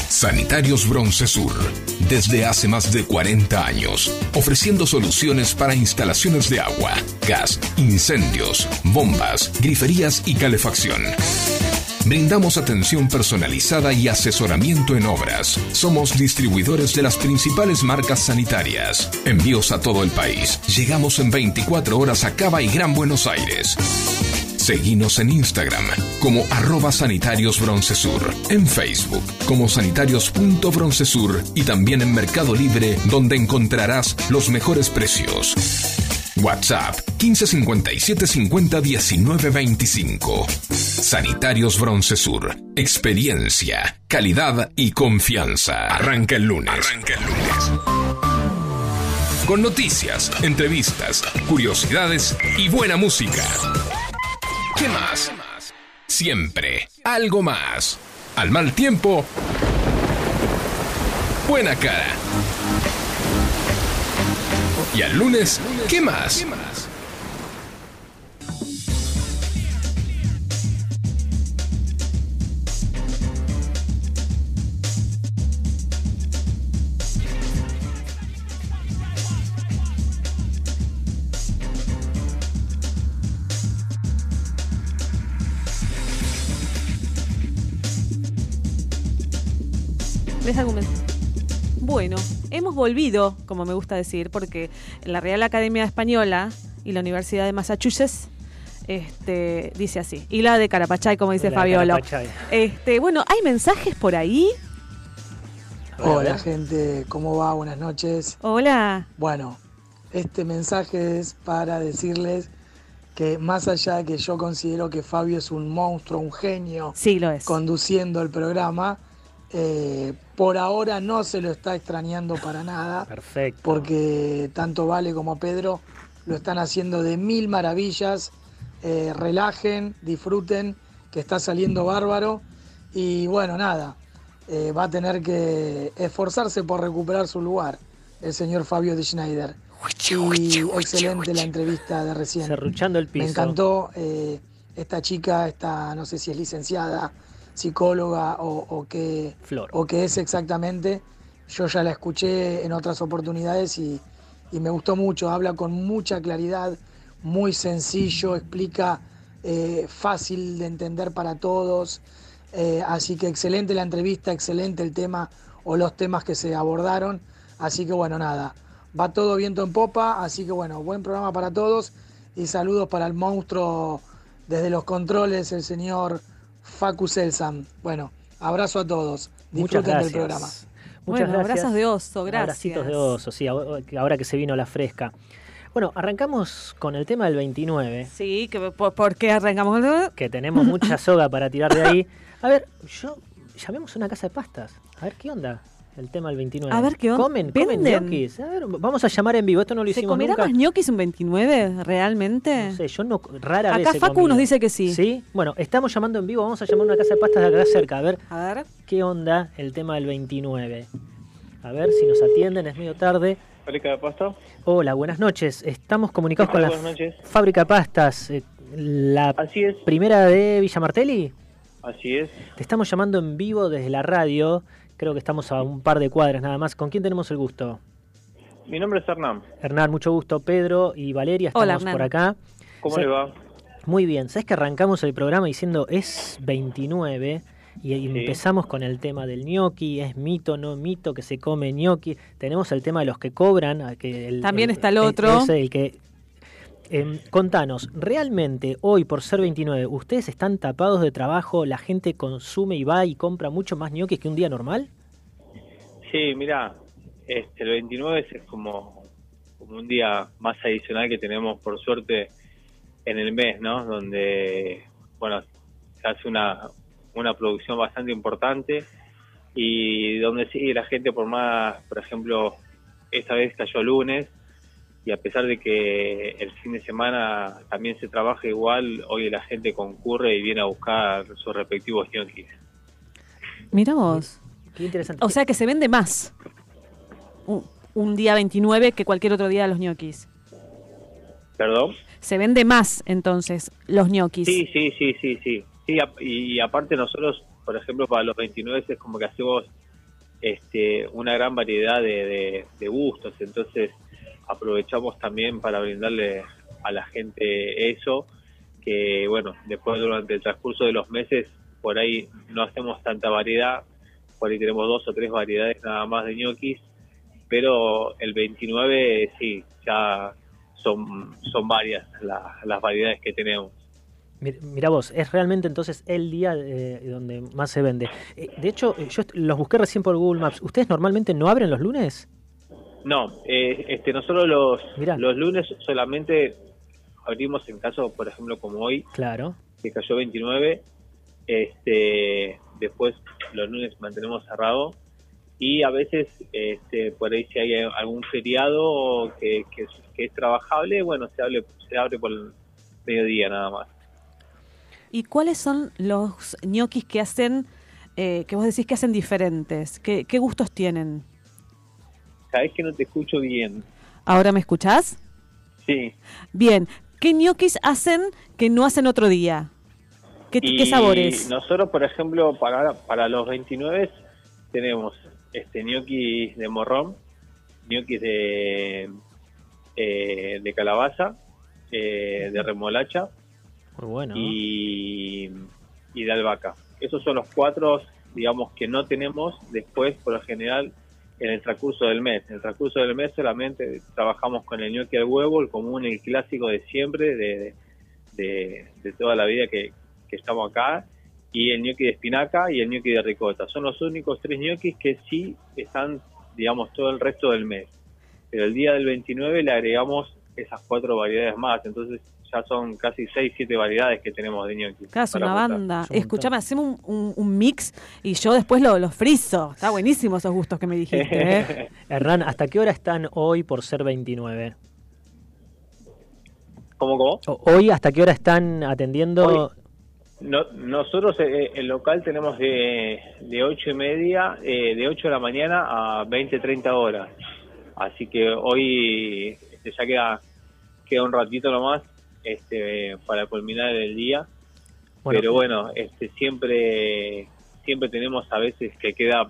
Sanitarios Bronce Sur, desde hace más de 40 años, ofreciendo soluciones para instalaciones de agua, gas, incendios, bombas, griferías y calefacción. Brindamos atención personalizada y asesoramiento en obras. Somos distribuidores de las principales marcas sanitarias. Envíos a todo el país. Llegamos en 24 horas a Cava y Gran Buenos Aires. Seguinos en Instagram como arroba sanitariosbroncesur, en Facebook como sanitarios.broncesur y también en Mercado Libre donde encontrarás los mejores precios. WhatsApp 1557 50 19 25. Sanitarios Broncesur. Experiencia, calidad y confianza. Arranca el lunes. Arranca el lunes. Con noticias, entrevistas, curiosidades y buena música. ¿Qué más? Siempre algo más. Al mal tiempo, buena cara. Y al lunes, ¿qué más? ¿Ves algún mensaje? Bueno, hemos volvido, como me gusta decir, porque la Real Academia Española y la Universidad de Massachusetts este, dice así. Y la de Carapachay, como dice La Fabiolo. Carapachay. Este, bueno, ¿hay mensajes por ahí? Hola gente, ¿cómo va? Buenas noches. Hola. Bueno, este mensaje es para decirles que más allá de que yo considero que Fabio es un monstruo, un genio, Sí, lo es. conduciendo el programa, eh, por ahora no se lo está extrañando para nada, Perfecto. porque tanto Vale como Pedro lo están haciendo de mil maravillas. Eh, relajen, disfruten, que está saliendo bárbaro. Y bueno, nada, eh, va a tener que esforzarse por recuperar su lugar, el señor Fabio de Schneider. Y excelente la entrevista de recién. Cerruchando el Me piso. encantó eh, esta chica, esta, no sé si es licenciada, psicóloga o, o qué, Flor. o qué es exactamente. Yo ya la escuché en otras oportunidades y, y me gustó mucho. Habla con mucha claridad, muy sencillo, explica eh, fácil de entender para todos. Eh, así que excelente la entrevista, excelente el tema o los temas que se abordaron. Así que bueno, nada, va todo viento en popa. Así que bueno, buen programa para todos y saludos para el monstruo desde los controles, el señor Facu Selsan. Bueno, abrazo a todos. Muchas Disfruten gracias. del programa. Muchas bueno, gracias. abrazos de oso, gracias. Abracitos de oso, sí, ahora que se vino la fresca. Bueno, arrancamos con el tema del 29, Sí, que, por, ¿por qué arrancamos? que tenemos mucha soga para tirar de ahí. A ver, yo llamemos a una casa de pastas. A ver qué onda el tema del 29. A ver qué onda. ¿Comen, comen ¿Venden? ñoquis? A ver, vamos a llamar en vivo. Esto no lo ¿Se hicimos comerá nunca. más ñoquis un 29 realmente? No sé, yo no, rara vez Acá Facu comido. nos dice que sí. ¿Sí? Bueno, estamos llamando en vivo. Vamos a llamar a una casa de pastas de acá cerca. A ver A ver. qué onda el tema del 29. A ver si nos atienden, es medio tarde. ¿Fábrica de pasto? Hola, buenas noches. Estamos comunicados con la Buenas noches. fábrica de pastas, eh, la Así es, primera de Villa Martelli. así es. Te estamos llamando en vivo desde la radio. Creo que estamos a un par de cuadras nada más. ¿Con quién tenemos el gusto? Mi nombre es Hernán. Hernán, mucho gusto. Pedro y Valeria estamos Hola, por acá. ¿Cómo le va? Muy bien. ¿Sabes que arrancamos el programa diciendo es 29? Y empezamos con el tema del gnocchi, es mito, no mito, que se come gnocchi. Tenemos el tema de los que cobran. Que el- También está el otro. ese, el que, Em, contanos, ¿realmente hoy por ser 29 ustedes están tapados de trabajo? ¿La gente consume y va y compra mucho más ñoquis que un día normal? Sí, mira, este, el 29 es como, como un día más adicional que tenemos, por suerte, en el mes, ¿no? Donde, bueno, se hace una, una producción bastante importante y donde sí, la gente por más, por ejemplo, esta vez cayó lunes y a pesar de que el fin de semana también se trabaja igual, hoy la gente concurre y viene a buscar sus respectivos ñoquis. Mira vos. Qué interesante. O sea que se vende más un, un día 29 que cualquier otro día de los ñoquis. ¿Perdón? Se vende más entonces los ñoquis. Sí, sí, sí, sí, sí. sí a- y, aparte nosotros, por ejemplo, para los 29 es como que hacemos este, una gran variedad de, de- de gustos, entonces aprovechamos también para brindarle a la gente eso, que bueno, después durante el transcurso de los meses por ahí no hacemos tanta variedad, por ahí tenemos dos o tres variedades nada más de ñoquis, pero el 29 sí, ya son, son varias la- las variedades que tenemos. Mir- Mira vos, es realmente entonces el día eh, donde más se vende. Eh, de hecho, eh, yo los busqué recién por Google Maps. ¿Ustedes normalmente no abren los lunes? No, eh, este, nosotros los, Mirá. los lunes solamente abrimos en caso, por ejemplo, como hoy, Claro. que cayó 29, este, después los lunes mantenemos cerrado y a veces este, por ahí si hay algún feriado que, que, es- que es trabajable, bueno, se, hable, se abre por el mediodía nada más. ¿Y cuáles son los ñoquis que hacen, eh, que vos decís que hacen diferentes? ¿Qué, qué gustos tienen? Sabes que no te escucho bien. ¿Ahora me escuchás? Sí. Bien. ¿Qué ñoquis hacen que no hacen otro día? ¿Qué, Y qué sabores? Nosotros, por ejemplo, para, para los 29 tenemos este gnocchi de morrón, gnocchi de, eh, de calabaza, eh, de remolacha Muy bueno. y, y de albahaca. Esos son los cuatro, digamos, que no tenemos después, por lo general, en el transcurso del mes. En el transcurso del mes solamente trabajamos con el gnocchi al huevo, el común, el clásico de siempre, de, de, de toda la vida que, que estamos acá, y el gnocchi de espinaca y el gnocchi de ricota. Son los únicos tres gnocchis que sí están, digamos, todo el resto del mes. Pero el día del 29 le agregamos esas cuatro variedades más, entonces ya son casi seis, siete variedades que tenemos de gnocchi. Claro, es una banda. Escuchame, hacemos un, un- un mix y yo después lo, lo frizo. Está buenísimo esos gustos que me dijiste. ¿eh? Hernán, ¿hasta qué hora están hoy por ser 29? ¿Cómo, cómo? Hoy, ¿hasta qué hora están atendiendo? No, nosotros eh, el local tenemos de, de 8 y media, eh, de 8 de la mañana a 20, 30 horas. Así que hoy este, ya queda, queda un ratito nomás este, para culminar el día. Bueno. Pero bueno, este, siempre, siempre tenemos a veces que queda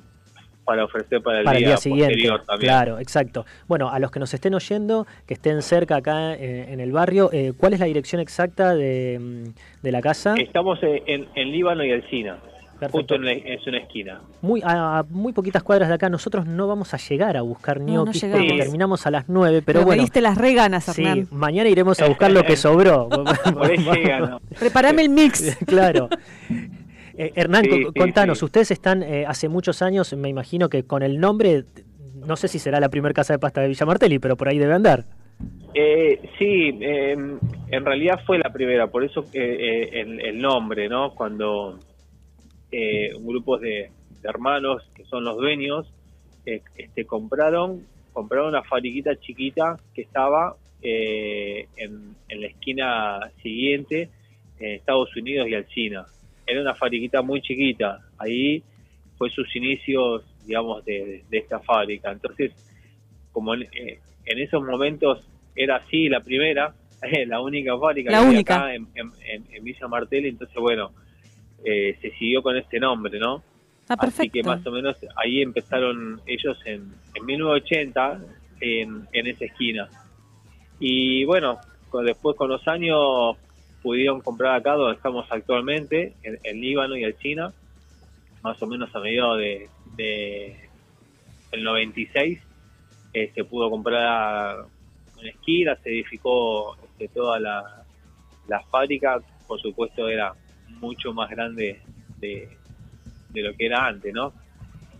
para ofrecer para el, para el día siguiente. también. Claro, exacto. Bueno, a los que nos estén oyendo, que estén cerca acá eh, en el barrio, eh, ¿cuál es la dirección exacta de, mm, de la casa? Estamos eh, en, en Líbano y Alcina, Perfecto. justo en, la- es una esquina. Muy, a, a muy poquitas cuadras de acá, nosotros no vamos a llegar a buscar No, no ñoquis porque terminamos a las 9, pero Pero me bueno. diste las reganas, Sí, mañana iremos a buscar lo que sobró. Por ahí llegan, ¿no? Prepárame el mix. claro. Eh, Hernán, Sí, co- sí, contanos, sí. ustedes están eh, hace muchos años, me imagino que con el nombre, no sé si será la primera casa de pasta de Villa Martelli, pero por ahí debe andar. Eh, sí, eh, en realidad fue la primera, por eso eh, eh, el, el nombre, ¿no? Cuando eh, un grupo de, de hermanos que son los dueños eh, este, compraron compraron una fabriquita chiquita que estaba eh, en, en la esquina siguiente en Estados Unidos y Alcina. Era una fabriquita muy chiquita. Ahí fue sus inicios, digamos, de, de esta fábrica. Entonces, como en, eh, en esos momentos era así la primera, la única fábrica La que había única. acá en, en- en- en Villa Martelli, entonces bueno, eh, se siguió con este nombre, ¿no? Ah, Así que más o menos ahí empezaron ellos en, en 1980 en, en esa esquina. Y bueno, con- después con los años pudieron comprar acá donde estamos actualmente, en, en Líbano y en China, más o menos a mediados de, de el 96 eh, se pudo comprar una esquina, se edificó este, toda la, la fábrica, por supuesto era mucho más grande de, de lo que era antes, ¿no?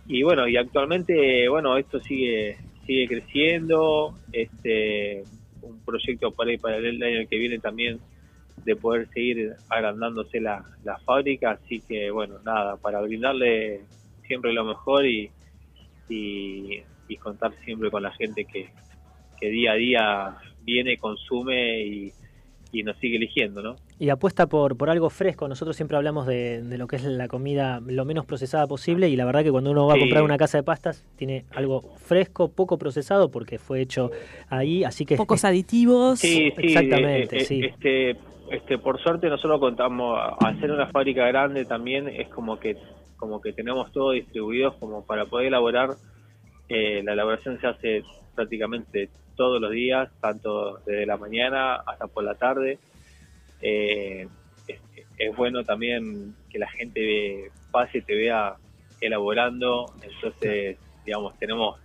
Y bueno, y actualmente, bueno, esto sigue sigue creciendo, este un proyecto para, para el año que viene también de poder seguir agrandándose la, la fábrica, así que bueno, nada, para brindarle siempre lo mejor y, y, y contar siempre con la gente que, que día a día viene, consume y, y nos sigue eligiendo, ¿no? Y apuesta por, por algo fresco. Nosotros siempre hablamos de, de lo que es la comida lo menos procesada posible y la verdad que cuando uno va a comprar una casa de pastas tiene algo fresco, poco procesado porque fue hecho ahí, así que... Pocos aditivos. Sí, sí, Exactamente, eh, eh, sí. Este, este, por suerte nosotros contamos, ser una fábrica grande también es como que como que tenemos todo distribuido como para poder elaborar, eh, la elaboración se hace prácticamente todos los días, tanto desde la mañana hasta por la tarde. Eh, es, es bueno también que la gente pase y te vea elaborando, entonces, digamos, tenemos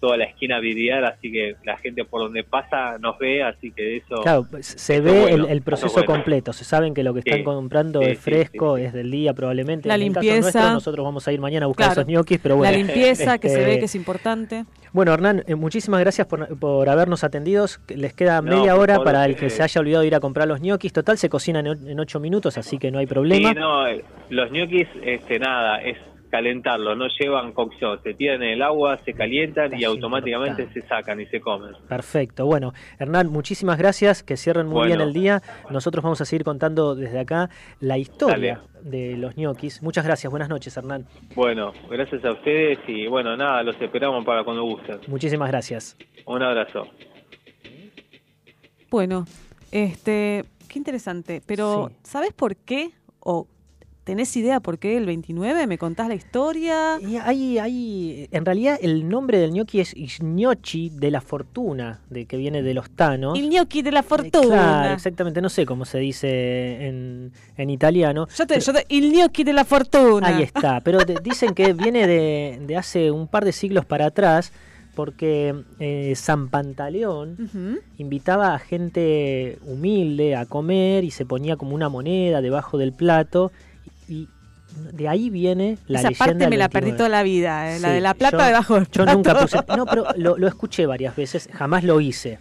toda la esquina vidriar, así que la gente por donde pasa nos ve, así que eso... Claro, se eso ve el, el eso proceso bueno. completo, se saben que lo que están Sí, comprando sí, es sí, fresco, es del día probablemente. La En el caso limpieza. nuestro, nosotros vamos a ir mañana a buscar Claro. esos ñoquis, pero bueno. la limpieza, que se este, ve que es importante. Bueno, Hernán, eh, muchísimas gracias por, por habernos atendido. Les queda No, media hora favor, para el eh, que se haya olvidado de ir a comprar los ñoquis. Total, se cocinan en, o- en ocho minutos, así que no hay problema. Sí, no, eh, los ñoquis, este, nada, es calentarlos, no llevan cocción, se tiran en el agua, se calientan y automáticamente importante. se sacan y se comen. Perfecto. Bueno, Hernán, muchísimas gracias. Que cierren muy Bueno. bien el día. Nosotros vamos a seguir contando desde acá la historia de los ñoquis. Muchas gracias. Buenas noches, Hernán. Bueno, gracias a ustedes y bueno, nada, los esperamos para cuando gusten. Muchísimas gracias. Un abrazo. Bueno, este, qué interesante. Pero, Sí. ¿sabes por qué? ¿O tenés idea por qué el 29? ¿Me contás la historia? Y hay, hay, en realidad el nombre del ñoqui es Gnocchi de la fortuna, de que viene de los tanos. El gnocchi de la Eh, fortuna. Claro, exactamente, no sé cómo se dice en, en italiano. Yo te, yo te- el gnocchi de la fortuna. Ahí está, pero te- dicen que viene de, de hace un par de siglos para atrás, porque eh, San Pantaleón invitaba a gente humilde a comer y se ponía como una moneda debajo del plato y de ahí viene la Esa leyenda parte me la perdí 29. toda la vida, eh, la de la plata yo- debajo del Yo nunca puse. No, pero lo, lo escuché varias veces, jamás lo hice.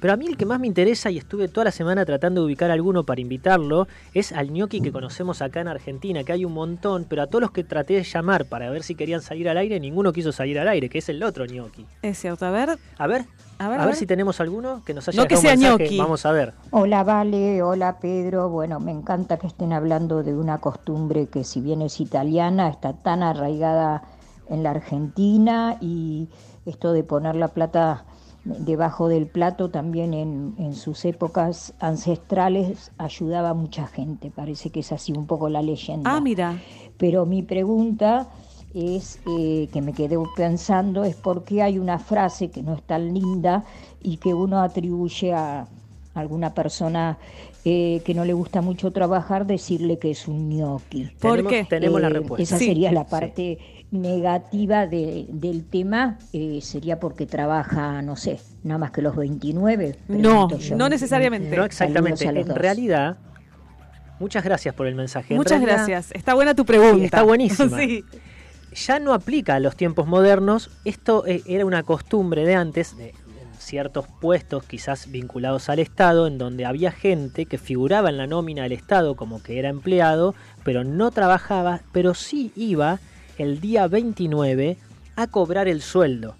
Pero a mí el que más me interesa, y estuve toda la semana tratando de ubicar alguno para invitarlo, es al ñoqui que conocemos acá en Argentina, que hay un montón, pero a todos los que traté de llamar para ver si querían salir al aire, ninguno quiso salir al aire, que es el otro ñoqui. Es cierto, a ver, A ver, a ver, a ver si tenemos alguno que nos haya No que dejado un sea mensaje. ñoqui. Vamos a ver. Hola Vale, hola Pedro. Bueno, me encanta que estén hablando de una costumbre que si bien es italiana, está tan arraigada en la Argentina y esto de poner la plata debajo del plato también en, en sus épocas ancestrales ayudaba a mucha gente. Parece que es así un poco la leyenda. Ah, mira. Pero mi pregunta es, eh, que me quedé pensando, es por qué hay una frase que no es tan linda y que uno atribuye a alguna persona eh, que no le gusta mucho trabajar, decirle que es un gnocchi. ¿Por tenemos, la Eh, respuesta. Esa Sí. sería la Sí. parte negativa de- del tema, eh, sería porque trabaja, no sé, nada más que los 29. No, yo. no necesariamente. No exactamente. En dos. realidad, muchas gracias por el mensaje. En Muchas realidad, gracias. Está buena tu pregunta. Sí, está buenísima. sí. Ya no aplica a los tiempos modernos. Esto eh, era una costumbre de antes, de en ciertos puestos quizás vinculados al Estado, en donde había gente que figuraba en la nómina del Estado como que era empleado, pero no trabajaba, pero sí iba el día 29 a cobrar el sueldo.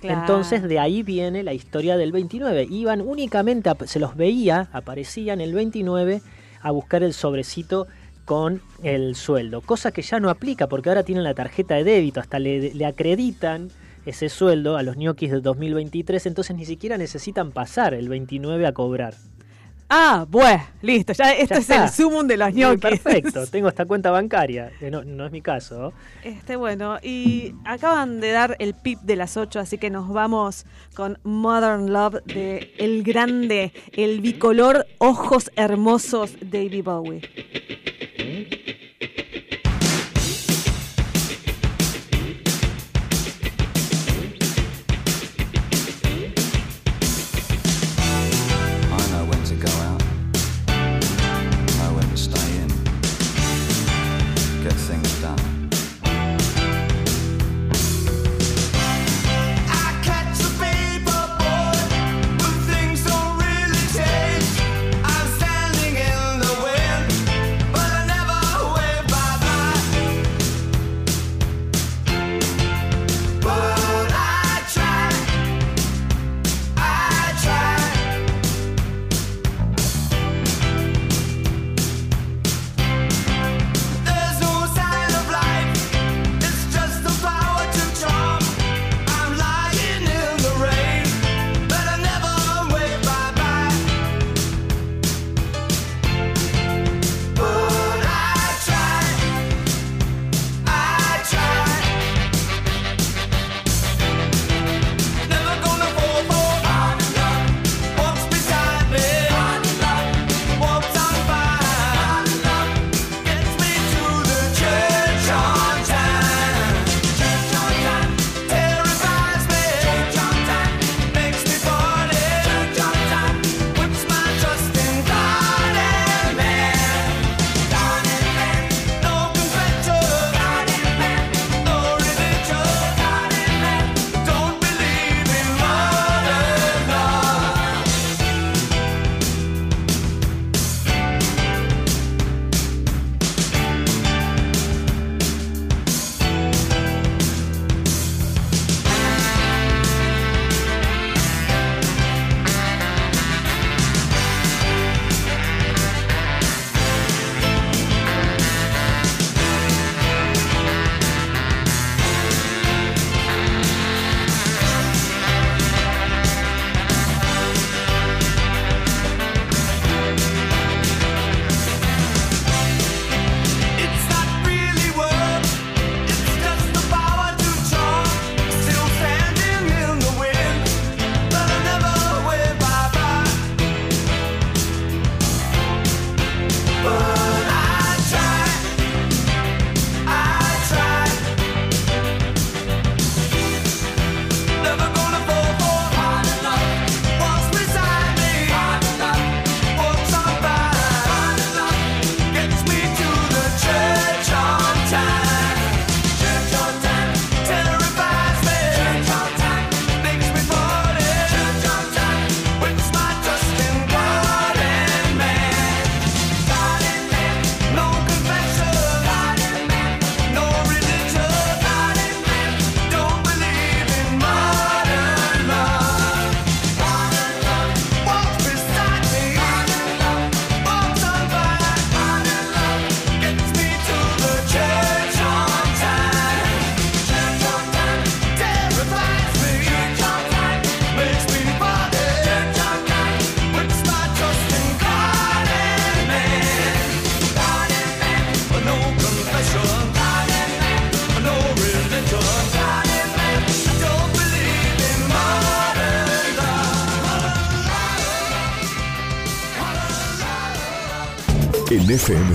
Claro. Entonces de ahí viene la historia del 29. Iban únicamente, a- se los veía, aparecían el 29 a buscar el sobrecito con el sueldo. Cosa que ya no aplica porque ahora tienen la tarjeta de débito, hasta le, le acreditan ese sueldo a los ñoquis del 2023, entonces ni siquiera necesitan pasar el 29 a cobrar. Ah, bueno, listo. Ya Ya es está. el sumum de los Eh, ñoquis. Perfecto, tengo esta cuenta bancaria, eh, no, no es mi caso. Este, bueno, y acaban de dar el pip de las 8, así que nos vamos con Modern Love de el grande, el bicolor, ojos hermosos David Bowie. I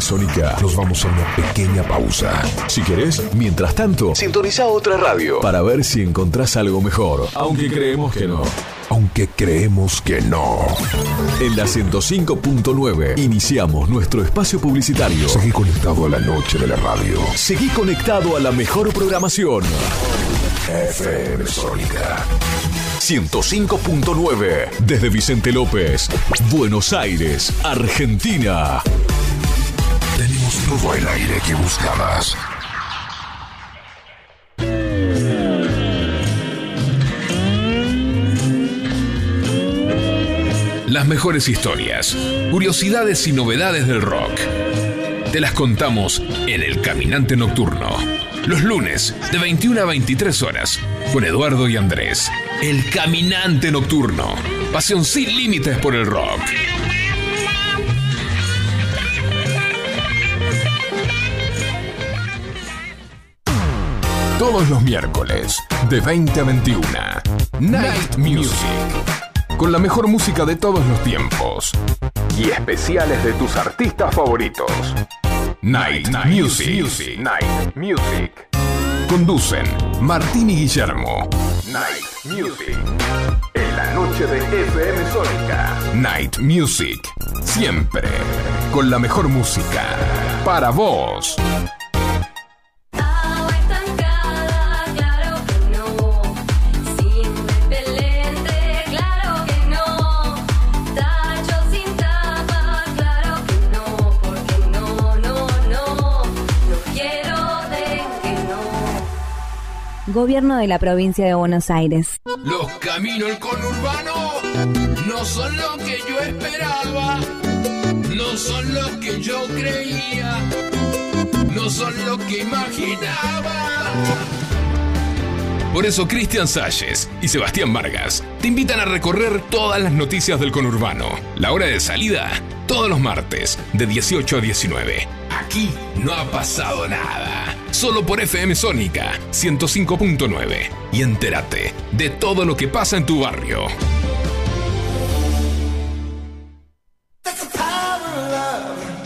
Sónica nos vamos a una pequeña pausa. Si querés, mientras tanto, sintoniza otra radio para ver si encontrás algo mejor. Aunque creemos que no. Aunque creemos que no. En la 105.9 iniciamos nuestro espacio publicitario. Seguí conectado a la noche de la radio. Seguí conectado a la mejor programación. FM Sónica. 105.9 desde Vicente López, Buenos Aires, Argentina. Tenemos todo el aire que buscabas. Las mejores historias, curiosidades y novedades del rock. Te las contamos en El Caminante Nocturno. Los lunes, de 21 a 23 horas, con Eduardo y Andrés. El Caminante Nocturno. Pasión sin límites por el rock. Todos los miércoles, de 20 a 21. Night Music. Con la mejor música de todos los tiempos. Y especiales de tus artistas favoritos. Night, Music. Night Music. Conducen Martín y Guillermo. Night Music. En la noche de FM Sónica. Night Music. Siempre. Con la mejor música. Para vos. Gobierno de la provincia de Buenos Aires. Los caminos del conurbano no son lo que yo esperaba, no son lo que yo creía, no son lo que imaginaba. Por eso Cristian Salles y Sebastián Vargas te invitan a recorrer todas las noticias del conurbano. La hora de salida, todos los martes, de 18 a 19. Aquí no ha pasado nada. Solo por FM Sónica 105.9. Y entérate de todo lo que pasa en tu barrio.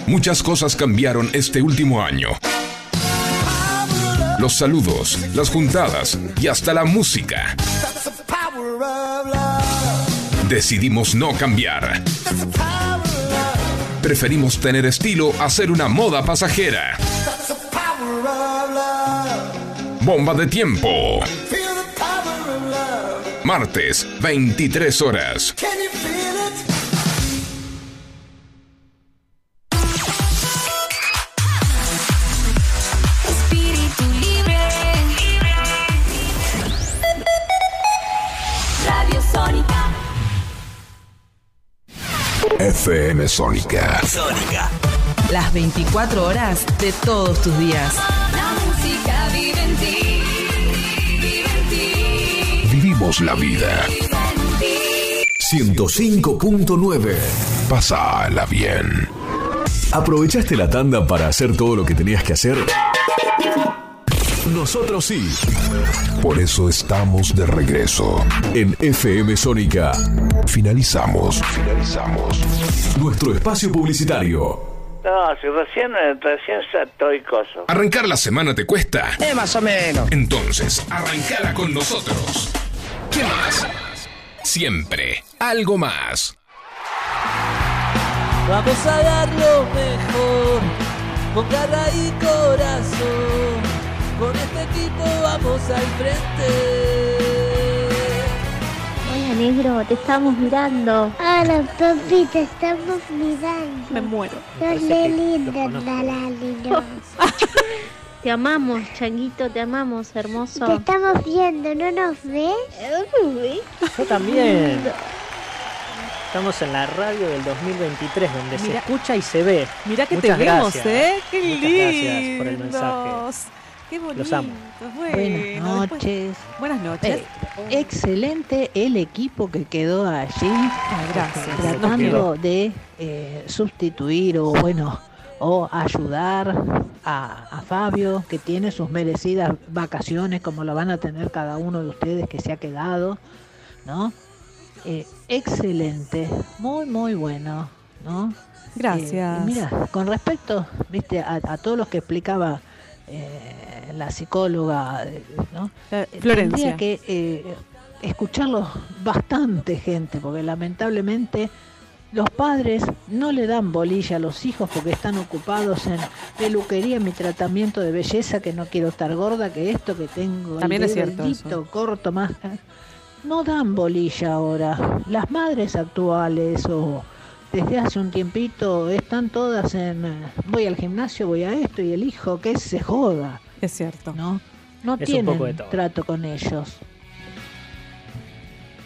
Muchas cosas cambiaron este último año. Los saludos, las juntadas y hasta la música. Decidimos no cambiar. Preferimos tener estilo a ser una moda pasajera. Bomba de tiempo. Martes, 23 horas. Espíritu libre. Radio Sónica. FM Sónica. Sónica. Las 24 horas de todos tus días. La música vive en ti. Vive en ti. Vivimos la vida. 105.9. Pásala bien. ¿Aprovechaste la tanda para hacer todo lo que tenías que hacer? Nosotros sí. Por eso estamos de regreso. En FM Sónica. Finalizamos. Finalizamos. Nuestro espacio publicitario. No, si recién, recién estoy coso. ¿Arrancar la semana te cuesta? Eh, más o menos. Entonces, arrancala con nosotros. ¿Qué más? Siempre algo más. Vamos a dar lo mejor, con garra y corazón. Con este equipo vamos al frente. Negro, te estamos mirando. Hola papi, te estamos mirando. Me muero. Sos re lindo, Lalali, Te amamos, Changuito, te amamos, hermoso. Te estamos viendo, ¿no nos ves? Yo también. Estamos en la radio del 2023, donde se escucha y se ve. Mira que Muchas te vemos, gracias. ¿eh? Qué Muchas lindo. gracias por el mensaje. Qué bonito. Los amo. Bueno, Buenas después- noches. Buenas noches. Eh, excelente el equipo que quedó allí. gracias. Tratando de eh, sustituir o bueno o ayudar a, a Fabio que tiene sus merecidas vacaciones como lo van a tener cada uno de ustedes que se ha quedado, ¿no? Eh, excelente, muy muy bueno. ¿no? Gracias. Eh, mira, con respecto, viste, a, a todos los que explicaba eh, la psicóloga, eh, ¿no? Eh, Florencia. Tendría que eh, escucharlos bastante gente, porque lamentablemente los padres no le dan bolilla a los hijos porque están ocupados en peluquería, mi tratamiento de belleza, que no quiero estar gorda, que esto, que tengo También el es cierto bendito, eso. corto más. No dan bolilla ahora. Las madres actuales o desde hace un tiempito están todas en eh, voy al gimnasio, voy a esto y el hijo que se joda. Es cierto. No, no Es tienen poco de todo. trato con ellos.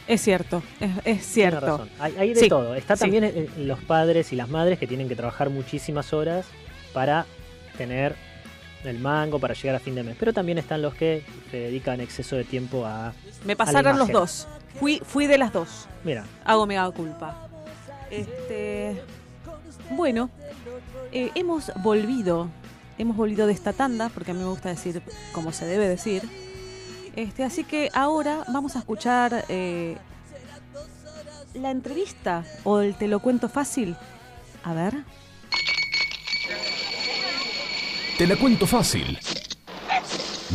Es cierto, es, cierto. razón. Hay, hay de Sí, todo. Está sí. también eh, los padres y las madres que tienen que trabajar muchísimas horas para tener el mango, para llegar a fin de mes. Pero también están los que se dedican exceso de tiempo a. Me a pasaron los dos. Fui, fui de las dos. Mira, Hago mega culpa. Este, bueno, eh, hemos volvido, hemos volvido de esta tanda, porque a mí me gusta decir como se debe decir. Este, así que ahora vamos a escuchar eh, la entrevista o el te lo cuento fácil. A ver. Te la cuento fácil.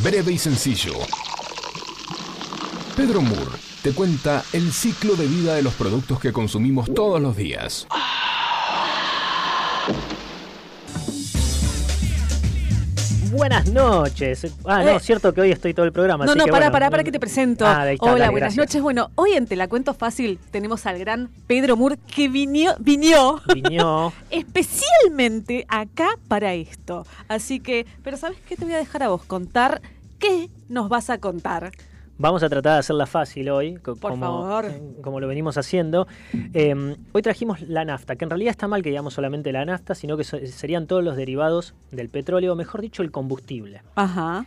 Breve y sencillo. Pedro Moore te cuenta el ciclo de vida de los productos que consumimos todos los días. Buenas noches. Ah, no, Eh. cierto que hoy estoy todo el programa. No, así no, que para, bueno, para, para que te presento. Ah, ahí está, Hola, dale, buenas gracias. noches. Bueno, hoy en Te la cuento fácil tenemos al gran Pedro Moore que vinió, vinió Viñó. especialmente acá para esto. Así que, pero ¿sabes qué? Te voy a dejar a vos contar qué nos vas a contar. Vamos a tratar de hacerla fácil hoy, Por como, favor. como lo venimos haciendo. Eh, hoy trajimos la nafta, que en realidad está mal que digamos solamente la nafta, sino que so- serían todos los derivados del petróleo, mejor dicho, el combustible. Ajá.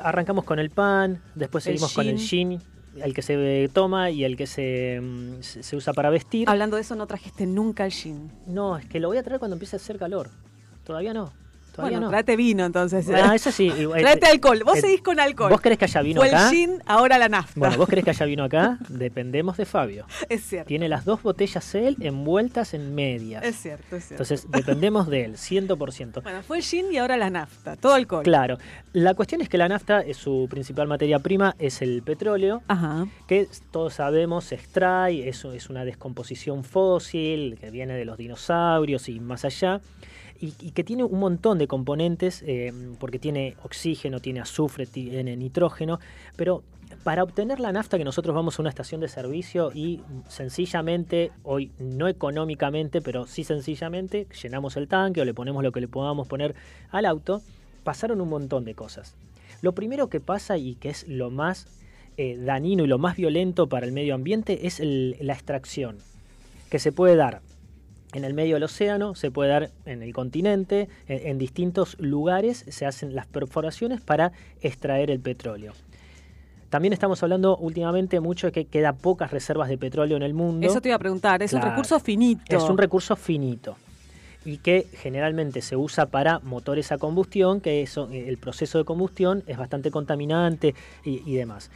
Arrancamos con el pan, después El seguimos con el gin. el que se toma y el que se, se se usa para vestir. Hablando de eso, no trajiste nunca el gin. No, es que lo voy a traer cuando empiece a hacer calor. Todavía no. Todavía Bueno, no. tráete vino entonces. Ah, eso sí. igual- Tráete alcohol. Vos eh, seguís con alcohol. ¿Vos querés que haya vino Fue acá? el gin, ahora la nafta. Bueno, vos querés que haya vino acá, dependemos de Fabio. Es cierto. Tiene las dos botellas él envueltas en medias. Es cierto, es cierto. Entonces dependemos de él, 100%. Bueno, fue el gin y ahora la nafta. Todo alcohol. Claro, la cuestión es que la nafta, es su principal materia prima es el petróleo, Ajá. que todos sabemos se extrae, eso es una descomposición fósil que viene de los dinosaurios y más allá, y, que tiene un montón de componentes, eh, porque tiene oxígeno, tiene azufre, tiene nitrógeno, pero para obtener la nafta que nosotros vamos a una estación de servicio y sencillamente, hoy no económicamente, pero sí sencillamente, llenamos el tanque o le ponemos lo que le podamos poner al auto, pasaron un montón de cosas. Lo primero que pasa y que es lo más eh, dañino y lo más violento para el medio ambiente es la extracción, que se puede dar en el medio del océano, se puede dar en el continente, en, en distintos lugares se hacen las perforaciones para extraer el petróleo. También estamos hablando últimamente mucho de que queda pocas reservas de petróleo en el mundo. Eso te iba a preguntar. Es un recurso finito. Es un recurso finito y que generalmente se usa para motores a combustión, que eso, el proceso de combustión es bastante contaminante y, y demás.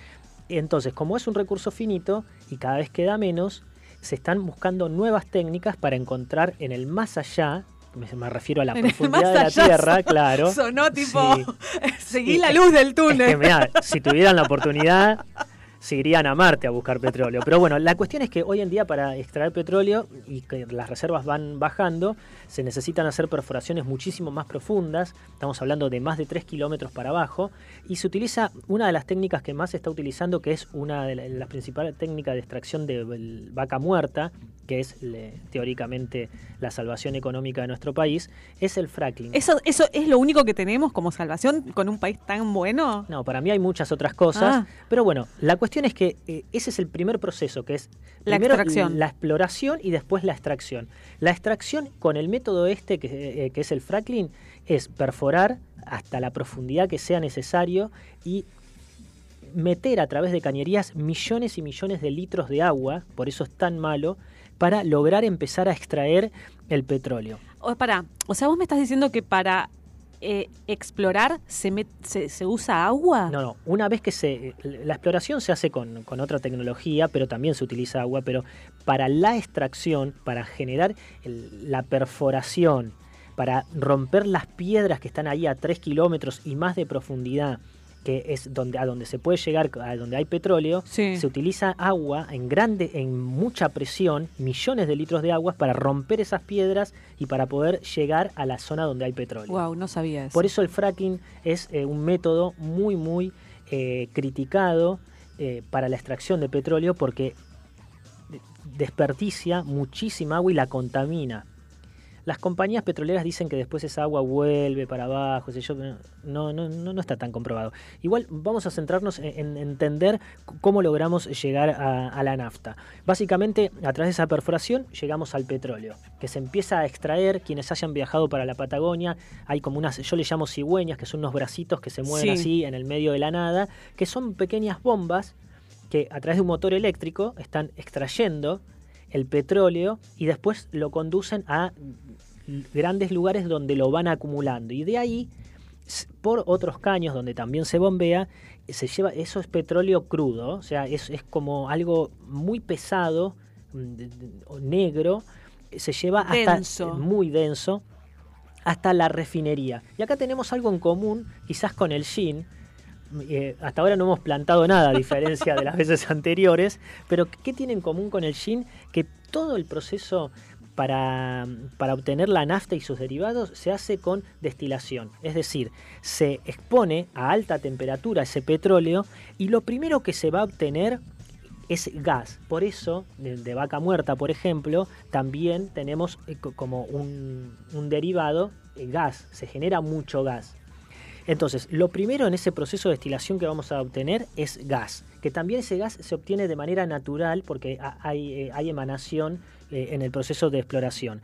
Entonces, como es un recurso finito y cada vez queda menos, se están buscando nuevas técnicas para encontrar en el más allá, me, refiero a la En profundidad de la Tierra, claro. Sonó tipo, Sí. seguí la luz del es túnel. que, mirá, si tuvieran la oportunidad, se irían a Marte a buscar petróleo. Pero bueno, la cuestión es que hoy en día para extraer petróleo y que las reservas van bajando, se necesitan hacer perforaciones muchísimo más profundas. Estamos hablando de más de 3 kilómetros para abajo. Y se utiliza una de las técnicas que más se está utilizando, que es una de la- las principales técnicas de extracción de vaca muerta, que es teóricamente la salvación económica de nuestro país, es el fracking. ¿Eso, ¿Eso es lo único que tenemos como salvación con un país tan bueno? No, para mí hay muchas otras cosas. Ah. Pero bueno, la cuestión es que eh, ese es el primer proceso, que es La primero extracción. la exploración y después la extracción. La extracción con el método este, que, eh, es el fracking, es perforar hasta la profundidad que sea necesario y meter a través de cañerías millones y millones de litros de agua, por eso es tan malo, para lograr empezar a extraer el petróleo. O, pará, o sea, vos me estás diciendo que para eh, explorar se, se, usa agua? No, no. Una vez que se. La exploración se hace con, otra tecnología, pero también se utiliza agua. Pero para la extracción, para generar la perforación, para romper las piedras que están ahí a 3 kilómetros y más de profundidad, que es donde, a donde se puede llegar, a donde hay petróleo, Sí. se utiliza agua en grande, en mucha presión, millones de litros de agua para romper esas piedras y para poder llegar a la zona donde hay petróleo. Wow, no sabía eso. Por eso el fracking es eh, un método muy, muy eh, criticado eh, para la extracción de petróleo porque de- desperdicia muchísima agua y la contamina. Las compañías petroleras dicen que después esa agua vuelve para abajo, sé yo, no, no, no, no está tan comprobado. Igual vamos a centrarnos en, en entender cómo logramos llegar a, a la nafta. Básicamente, a través de esa perforación llegamos al petróleo, que se empieza a extraer. Quienes hayan viajado para la Patagonia, hay como unas, yo le llamo cigüeñas, que son unos bracitos que se mueven Sí. así en el medio de la nada, que son pequeñas bombas que a través de un motor eléctrico están extrayendo el petróleo y después lo conducen a grandes lugares donde lo van acumulando. Y de ahí, por otros caños donde también se bombea, se lleva, eso es petróleo crudo, o sea, es, es como algo muy pesado, mm, negro, se lleva hasta Denso. muy denso hasta la refinería. Y acá tenemos algo en común, quizás con el gin. Eh, hasta ahora no hemos plantado nada, a diferencia de las veces anteriores. Pero ¿qué tiene en común con el gin? Que todo el proceso para, obtener la nafta y sus derivados se hace con destilación. Es decir, se expone a alta temperatura ese petróleo y lo primero que se va a obtener es gas. Por eso, de, vaca muerta, por ejemplo, también tenemos eh, co- como un, un derivado, eh, gas. Se genera mucho gas. Entonces, lo primero en ese proceso de destilación que vamos a obtener es gas, que también ese gas se obtiene de manera natural porque ha- hay, eh, hay emanación eh, en el proceso de exploración.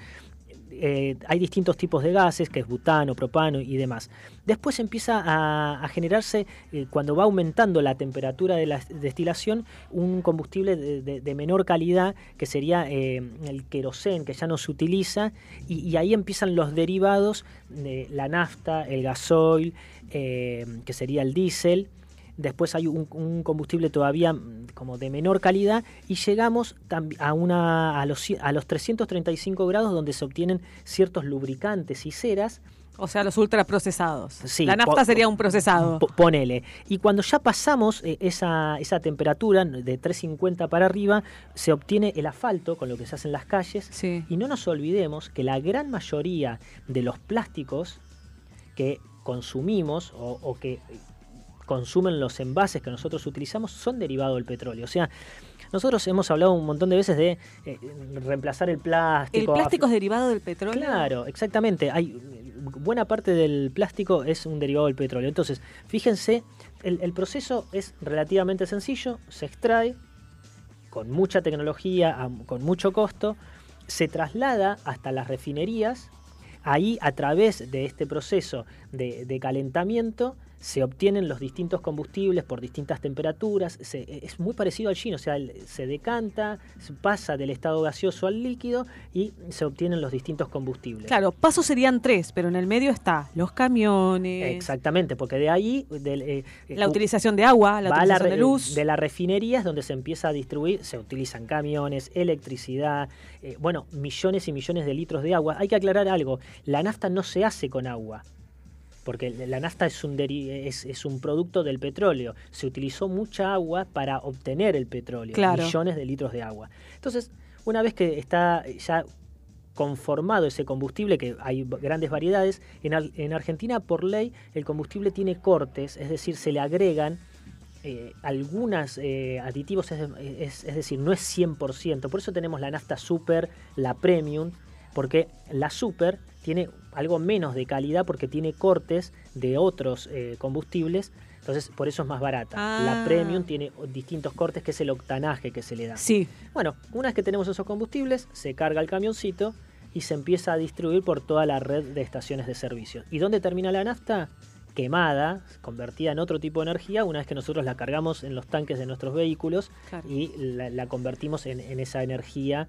Eh, hay distintos tipos de gases, que es butano, propano y demás. Después empieza a, generarse, cuando va aumentando la temperatura de la destilación, un combustible de, menor calidad, que sería el querosén, que ya no se utiliza, y, y ahí empiezan los derivados de la nafta, el gasoil, que sería el diésel. Después hay un, un combustible todavía mm, como de menor calidad y llegamos a, una, a, los, a los 335 grados donde se obtienen ciertos lubricantes y ceras. O sea, los ultraprocesados. Sí, la nafta sería un procesado. Po- Ponele. Y cuando ya pasamos eh, esa, esa temperatura de 350 para arriba, se obtiene el asfalto con lo que se hace en las calles. Y no nos olvidemos que la gran mayoría de los plásticos que consumimos o, o que consumen los envases que nosotros utilizamos son derivados del petróleo. O sea, nosotros hemos hablado un montón de veces de eh, reemplazar el ¿El plástico. plástico es derivado del petróleo? Claro, exactamente. Hay buena parte del plástico es un derivado del petróleo. Entonces, fíjense, el, el proceso es relativamente sencillo, se extrae con mucha tecnología, con mucho costo, se traslada hasta las refinerías. Ahí, a través de este proceso de, de calentamiento, se obtienen los distintos combustibles por distintas temperaturas. Se- es muy parecido al gin, o sea, se decanta, se pasa del estado gaseoso al líquido y se obtienen los distintos combustibles. Claro, pasos serían tres, pero en el medio está los camiones, Exactamente, porque de ahí del, eh, la eh, utilización de agua, la utilización re- de luz. de la refinería es donde se empieza a distribuir, se utilizan camiones, electricidad, eh, bueno, millones y millones de litros de agua. Hay que aclarar algo, la nafta no se hace con agua, porque la nafta es un, es, es un producto del petróleo. Se utilizó mucha agua para obtener el petróleo, Claro. millones de litros de agua. Entonces, una vez que está ya conformado ese combustible, que hay grandes variedades, en, Ar- en Argentina por ley el combustible tiene cortes, es decir, se le agregan eh, algunos aditivos, es, es- es decir, no es 100%, por eso tenemos la nafta super, la premium, porque la super tiene algo menos de calidad porque tiene cortes de otros eh, combustibles, entonces por eso es más barata. Ah. La premium tiene distintos cortes que es el octanaje que se le da. Sí. Bueno, una vez que tenemos esos combustibles, se carga el camioncito y se empieza a distribuir por toda la red de estaciones de servicio. ¿Y dónde termina la nafta? Quemada, convertida en otro tipo de energía, una vez que nosotros la cargamos en los tanques de nuestros vehículos Claro. y la, la convertimos en, en esa energía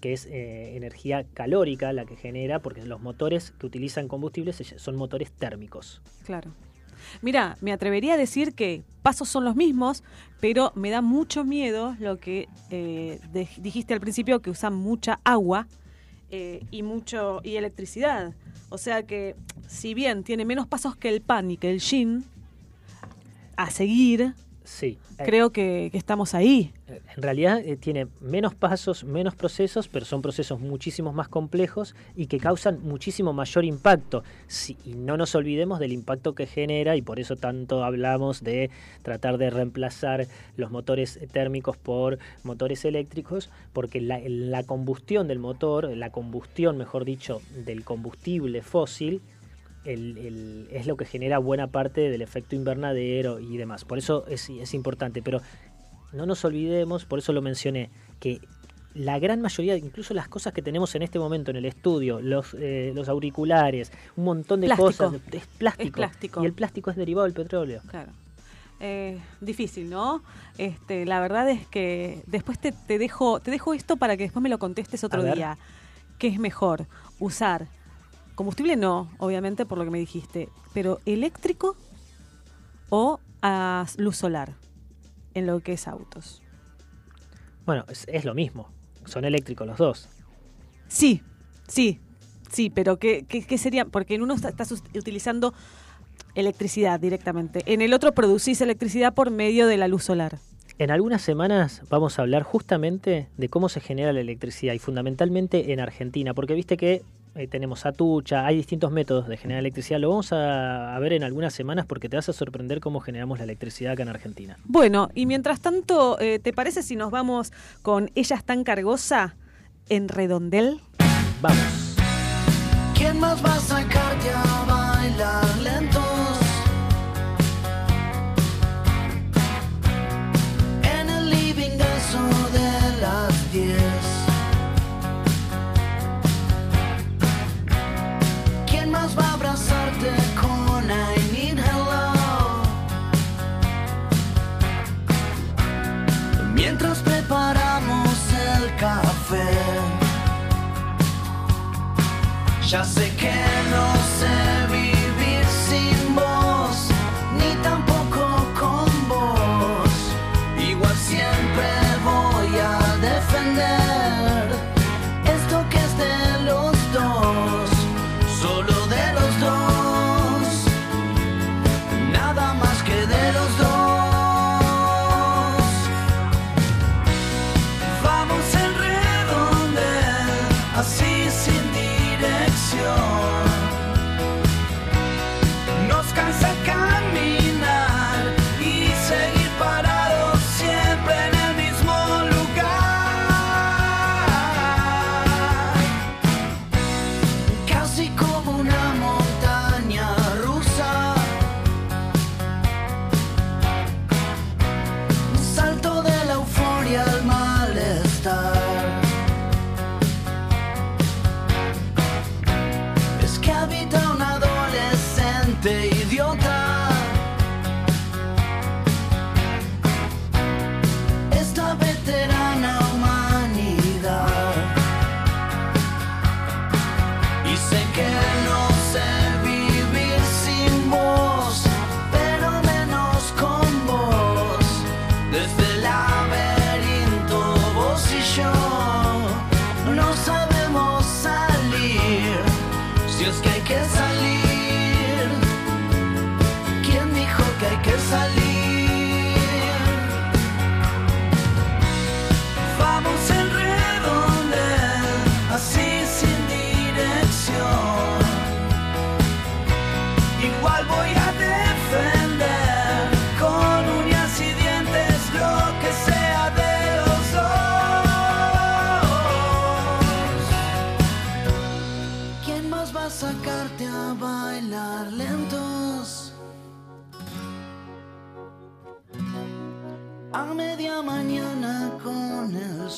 que es eh, energía calórica la que genera, porque los motores que utilizan combustibles son motores térmicos. Claro. Mira, me atrevería a decir que pasos son los mismos, pero me da mucho miedo lo que eh, dijiste al principio, que usan mucha agua eh, y mucho y electricidad. O sea que, si bien tiene menos pasos que el pan y que el gin, a seguir, Sí. eh, creo que, que estamos ahí. En realidad eh, tiene menos pasos, menos procesos, pero son procesos muchísimo más complejos y que causan muchísimo mayor impacto. Sí, y no nos olvidemos del impacto que genera y por eso tanto hablamos de tratar de reemplazar los motores térmicos por motores eléctricos, porque la, la combustión del motor, la combustión, mejor dicho, del combustible fósil, el- el- es lo que genera buena parte del efecto invernadero y demás. Por eso es, es importante, pero no nos olvidemos, por eso lo mencioné, que la gran mayoría, incluso las cosas que tenemos en este momento en el estudio, los, eh, los auriculares, un montón de Plástico. cosas, es plástico. Es plástico. Y el plástico es derivado del petróleo. Claro. Eh, difícil, ¿no? Este, la verdad es que después te, te dejo, te dejo esto para que después me lo contestes otro día. ¿Qué es mejor? Usar combustible no, obviamente por lo que me dijiste, pero eléctrico o a luz solar en lo que es autos. Bueno, es, es lo mismo. Son eléctricos los dos. Sí, sí, sí, pero ¿qué, qué, qué sería? Porque en uno está- estás us- utilizando electricidad directamente, en el otro producís electricidad por medio de la luz solar. En algunas semanas vamos a hablar justamente de cómo se genera la electricidad y fundamentalmente en Argentina, porque viste que eh, tenemos atucha, hay distintos métodos de generar electricidad. Lo vamos a, a ver en algunas semanas porque te vas a sorprender cómo generamos la electricidad acá en Argentina. Bueno, y mientras tanto, eh, ¿te parece si nos vamos con Ella es tan cargosa en Redondel? Vamos. ¿Quién más va a sacarte a bailar lentos? En el living a de Ya sé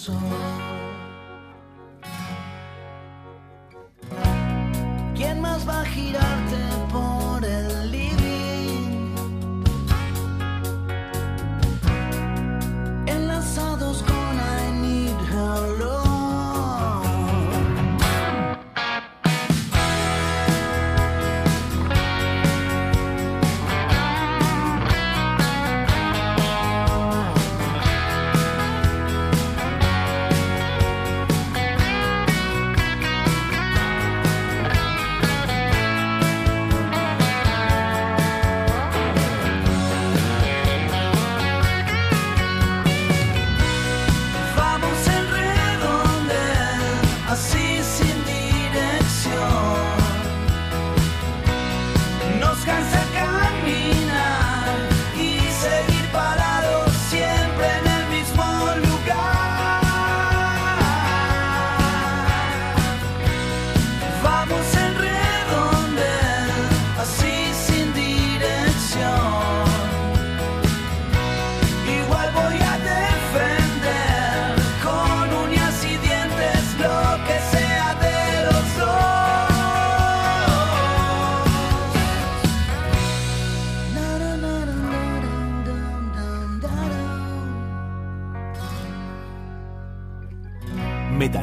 el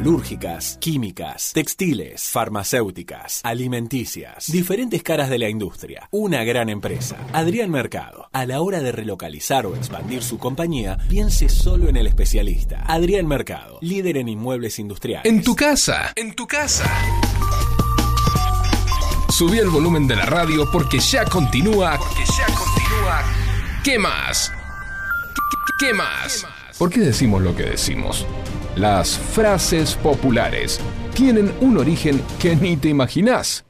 Metalúrgicas, químicas, textiles, farmacéuticas, alimenticias, diferentes caras de la industria. Una gran empresa. Adrián Mercado. A la hora de relocalizar o expandir su compañía, piense solo en el especialista. Adrián Mercado, líder en inmuebles industriales. En tu casa, en tu casa. Subí el volumen de la radio porque ya continúa. Porque ya continúa. ¿Qué más? ¿Qué, qué más? ¿Por qué decimos lo que decimos? Las frases populares tienen un origen que ni te imaginás.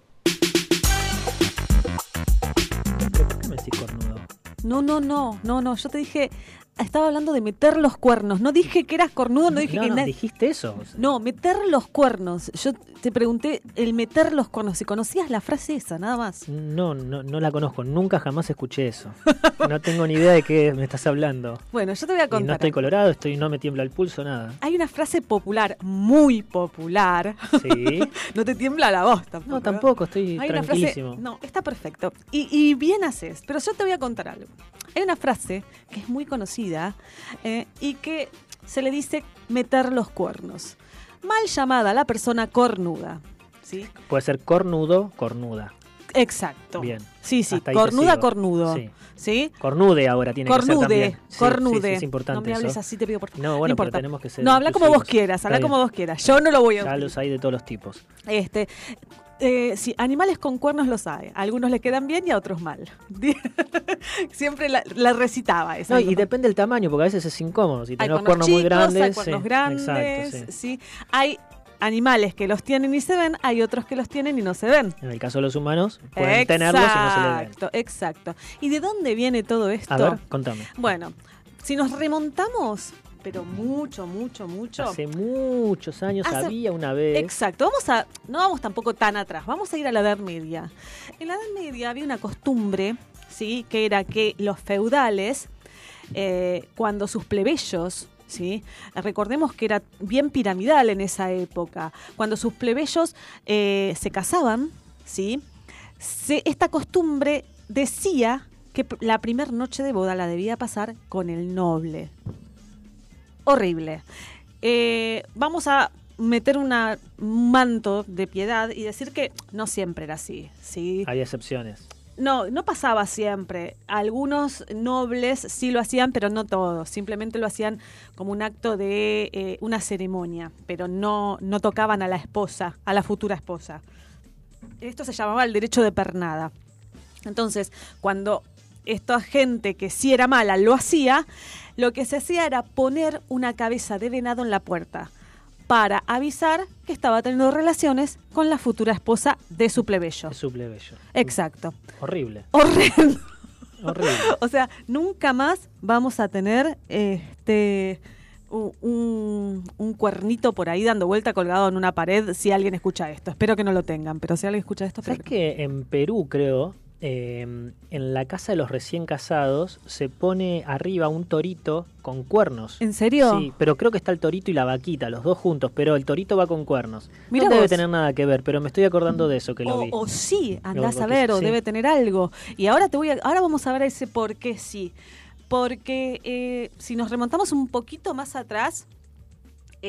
¿Por qué me decís cornudo? No, no, no, no, no. Yo te dije, estaba hablando de meter los cuernos. No dije que eras cornudo, no dije No, que no, dijiste eso. No, meter los cuernos. Yo te pregunté el meter los cuernos. Si conocías la frase esa, nada más. No, no, no la conozco. Nunca jamás escuché eso. No tengo ni idea de qué me estás hablando. Bueno, yo te voy a Y no contar. estoy colorado, estoy, no me tiembla el pulso, nada. Hay una frase popular, muy popular. Sí. no te tiembla la voz tampoco. No, tampoco, estoy Hay una frase, tranquilísimo. no, está perfecto. Y, y bien haces, pero yo te voy a contar algo. Hay una frase que es muy conocida eh, y que se le dice meter los cuernos. Mal llamada la persona cornuda. ¿Sí? Puede ser cornudo, cornuda. Exacto. Bien. Sí, sí, Hasta cornuda, cornudo. Sí. ¿Sí? Cornude ahora tiene que ser Cornude, también. Sí, cornude. sí, es importante No me hables eso. así, te pido por favor. No, bueno, pero importa. tenemos que ser No, habla como vos quieras, habla como vos quieras. Yo no lo voy a Ya los hay de todos los tipos. Este, eh, sí, animales con cuernos los hay. A algunos le quedan bien y a otros mal. Siempre la, la recitaba esa. No, y depende del tamaño, porque a veces es incómodo. Si tenés cuernos cuernos muy grandes. hay cuernos sí, grandes, Exacto, sí. sí. Hay animales que los tienen y se ven, hay otros que los tienen y no se ven. En el caso de los humanos, pueden tenerlos y no se les ven. Exacto, exacto. ¿Y de dónde viene todo esto? A ver, contame. Bueno, si nos remontamos, pero mucho, mucho, mucho. Hace muchos años Hace- había una vez. Exacto, vamos a, no vamos tampoco tan atrás, vamos a ir a la Edad Media. En la Edad Media había una costumbre, ¿sí? que era que los feudales, eh, cuando sus plebeyos, ¿sí? recordemos que era bien piramidal en esa época, cuando sus plebeyos eh, se casaban, ¿sí? se- esta costumbre decía que la primera noche de boda la debía pasar con el noble horrible. Eh, vamos a meter un manto de piedad y decir que no siempre era así, ¿sí? Hay excepciones. No, no pasaba siempre. Algunos nobles sí lo hacían, pero no todos. Simplemente lo hacían como un acto de eh, una ceremonia, pero no, no tocaban a la esposa, a la futura esposa. Esto se llamaba el derecho de pernada. Entonces, cuando esta gente que sí era mala lo hacía, lo que se hacía era poner una cabeza de venado en la puerta para avisar que estaba teniendo relaciones con la futura esposa de su plebeyo. Es su plebeyo. Exacto. Horrible. Horrendo. Horrible. O sea, nunca más vamos a tener este un, un cuernito por ahí dando vuelta colgado en una pared si alguien escucha esto. Espero que no lo tengan, pero si alguien escucha esto, ¿Sabes que en Perú, creo, eh, en la casa de los recién casados se pone arriba un torito con cuernos? ¿En serio? Sí, pero creo que está el torito y la vaquita, los dos juntos, pero el torito va con cuernos. Mirá no debe vos. tener nada que ver, pero me estoy acordando de eso que lo o, vi. o sí, andás a ver, o sí. debe tener algo. Y ahora te voy a, ahora vamos a ver ese por qué sí. Porque eh, si nos remontamos un poquito más atrás,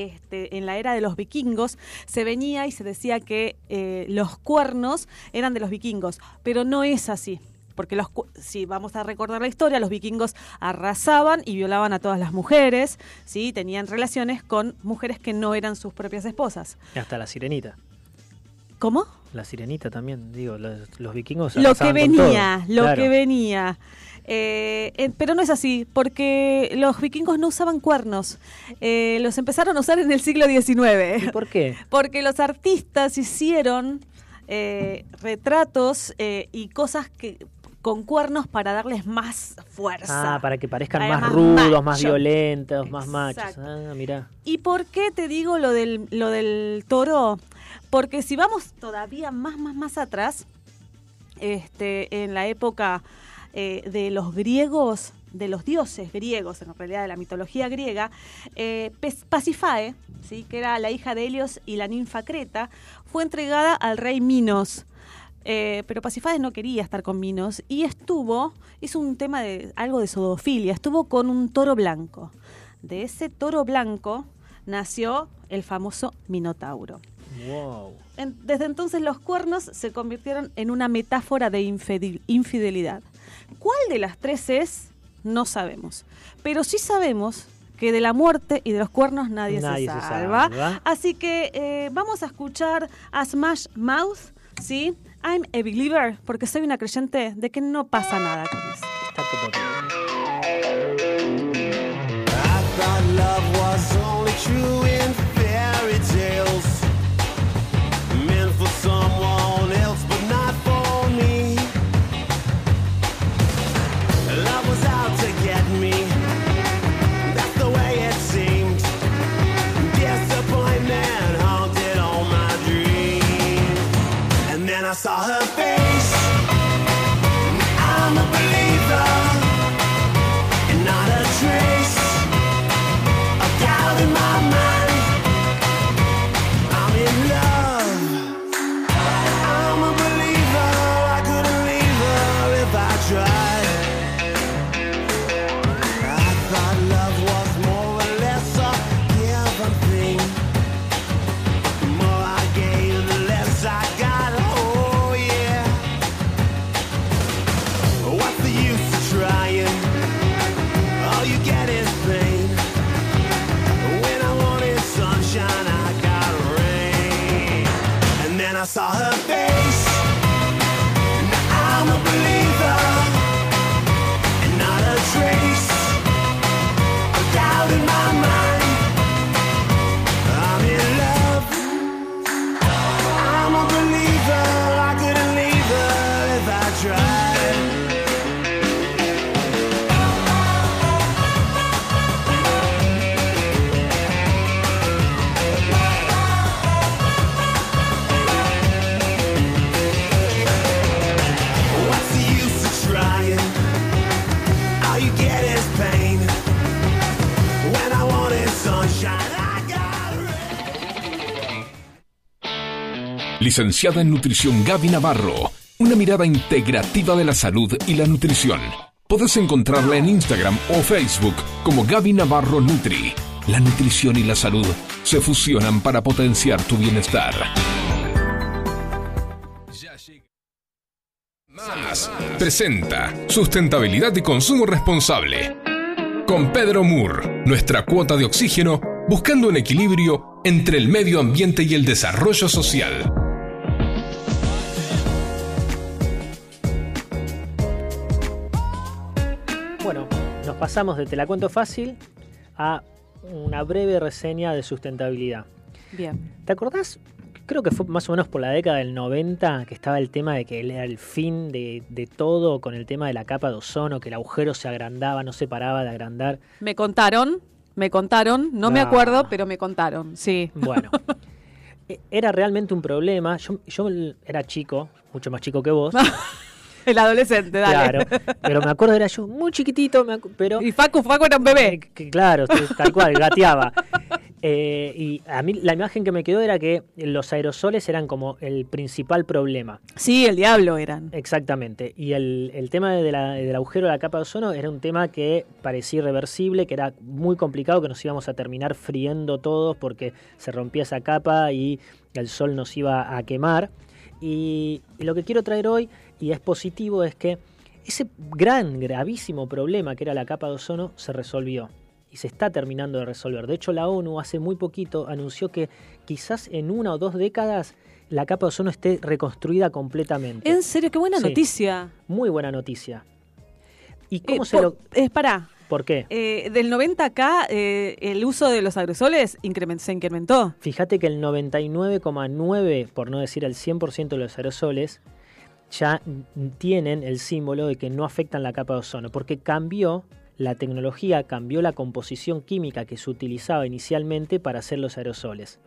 este, en la era de los vikingos, se venía y se decía que eh, los cuernos eran de los vikingos, pero no es así. Porque los, si vamos a recordar la historia, los vikingos arrasaban y violaban a todas las mujeres, ¿sí? tenían relaciones con mujeres que no eran sus propias esposas. Hasta la sirenita. ¿Cómo? La sirenita también, digo, los, los vikingos. lo que venía, lo Claro. que venía. Eh, eh, pero no es así, porque los vikingos no usaban cuernos. Eh, los empezaron a usar en el siglo XIX. ¿Y por qué? Porque los artistas hicieron eh, retratos eh, y cosas que con cuernos para darles más fuerza. Ah, para que parezcan Para más más rudos, más violentos, más machos. Ah, mirá. ¿Y por qué te digo lo del, lo del toro? Porque si vamos todavía más, más, más atrás, este, en la época eh, de los griegos, de los dioses griegos, en realidad de la mitología griega, eh, Pasifae, ¿sí? que era la hija de Helios y la ninfa Creta, fue entregada al rey Minos. Eh, pero Pasifae no quería estar con Minos y estuvo, hizo un tema de algo de sodofilia, estuvo con un toro blanco. De ese toro blanco nació el famoso Minotauro. Wow. En- desde entonces los cuernos se convirtieron en una metáfora de infidel- infidelidad. ¿Cuál de las tres es? No sabemos. Pero sí sabemos que de la muerte y de los cuernos nadie, Nadie se se salva. salva. Así que eh, vamos a escuchar a Smash Mouth, ¿sí? I'm a believer, porque soy una creyente de que no pasa nada con eso. Está todo Licenciada en Nutrición Gaby Navarro. Una mirada integrativa de la salud y la nutrición. Podés encontrarla en Instagram o Facebook como Gaby Navarro Nutri. La nutrición y la salud se fusionan para potenciar tu bienestar. Más presenta Sustentabilidad y Consumo Responsable. Con Pedro Moore, nuestra cuota de oxígeno, buscando un equilibrio entre el medio ambiente y el desarrollo social. Pasamos de Te la cuento fácil a una breve reseña de sustentabilidad. Bien. ¿Te acordás? Creo que fue más o menos por la década del 90 que estaba el tema de que era el fin de, de todo con el tema de la capa de ozono, que el agujero se agrandaba, no se paraba de agrandar. Me contaron, me contaron, no me Ah. acuerdo, pero me contaron, sí. Bueno, e- era realmente un problema. Yo, yo era chico, mucho más chico que vos. El adolescente, dale. Claro, pero me acuerdo, era yo muy chiquitito, me pero... Y Facu, Facu era un bebé. Que, claro, tal cual, gateaba. Eh, y a mí la imagen que me quedó era que los aerosoles eran como el principal problema. Sí, el diablo eran. Exactamente. Y el, el tema de la- del agujero de la capa de ozono era un tema que parecía irreversible, que era muy complicado, que nos íbamos a terminar friendo todos porque se rompía esa capa y el sol nos iba a quemar. Y, y lo que quiero traer hoy, y es positivo, es que ese gran, gravísimo problema que era la capa de ozono se resolvió y se está terminando de resolver. De hecho, la ONU hace muy poquito anunció que quizás en una o dos décadas la capa de ozono esté reconstruida completamente. En serio, qué buena Sí. noticia. Muy buena noticia. ¿Y cómo Eh, se lo...? eh, pará, ¿Por qué? eh, del 90 acá, el uso de los aerosoles se incrementó. Fíjate que el 99,9, por no decir el 100% de los aerosoles, ya tienen el símbolo de que no afectan la capa de ozono, porque cambió la tecnología, cambió la composición química que se utilizaba inicialmente para hacer los aerosoles.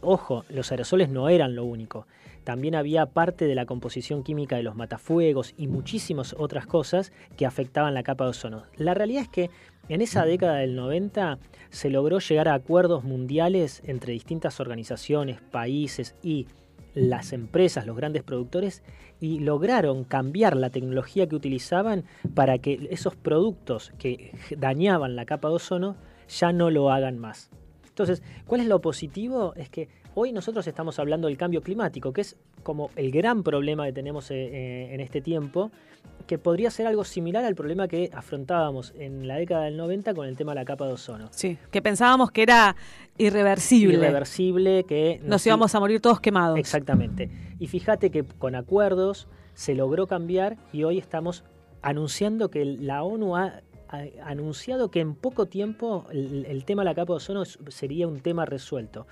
Ojo, los aerosoles no eran lo único. También había parte de la composición química de los matafuegos y muchísimas otras cosas que afectaban la capa de ozono. La realidad es que en esa década del 90 se logró llegar a acuerdos mundiales entre distintas organizaciones, países y las empresas, los grandes productores, y lograron cambiar la tecnología que utilizaban para que esos productos que dañaban la capa de ozono ya no lo hagan más. Entonces, ¿cuál es lo positivo? Es que hoy nosotros estamos hablando del cambio climático, que es como el gran problema que tenemos eh, eh, en este tiempo, que podría ser algo similar al problema que afrontábamos en la década del 90 con el tema de la capa de ozono. Sí, que pensábamos que era irreversible. Irreversible, que Nos íbamos a morir todos quemados. Exactamente. Y fíjate que con acuerdos se logró cambiar y hoy estamos anunciando que la ONU ha, ha anunciado que en poco tiempo el, el tema de la capa de ozono sería un tema resuelto.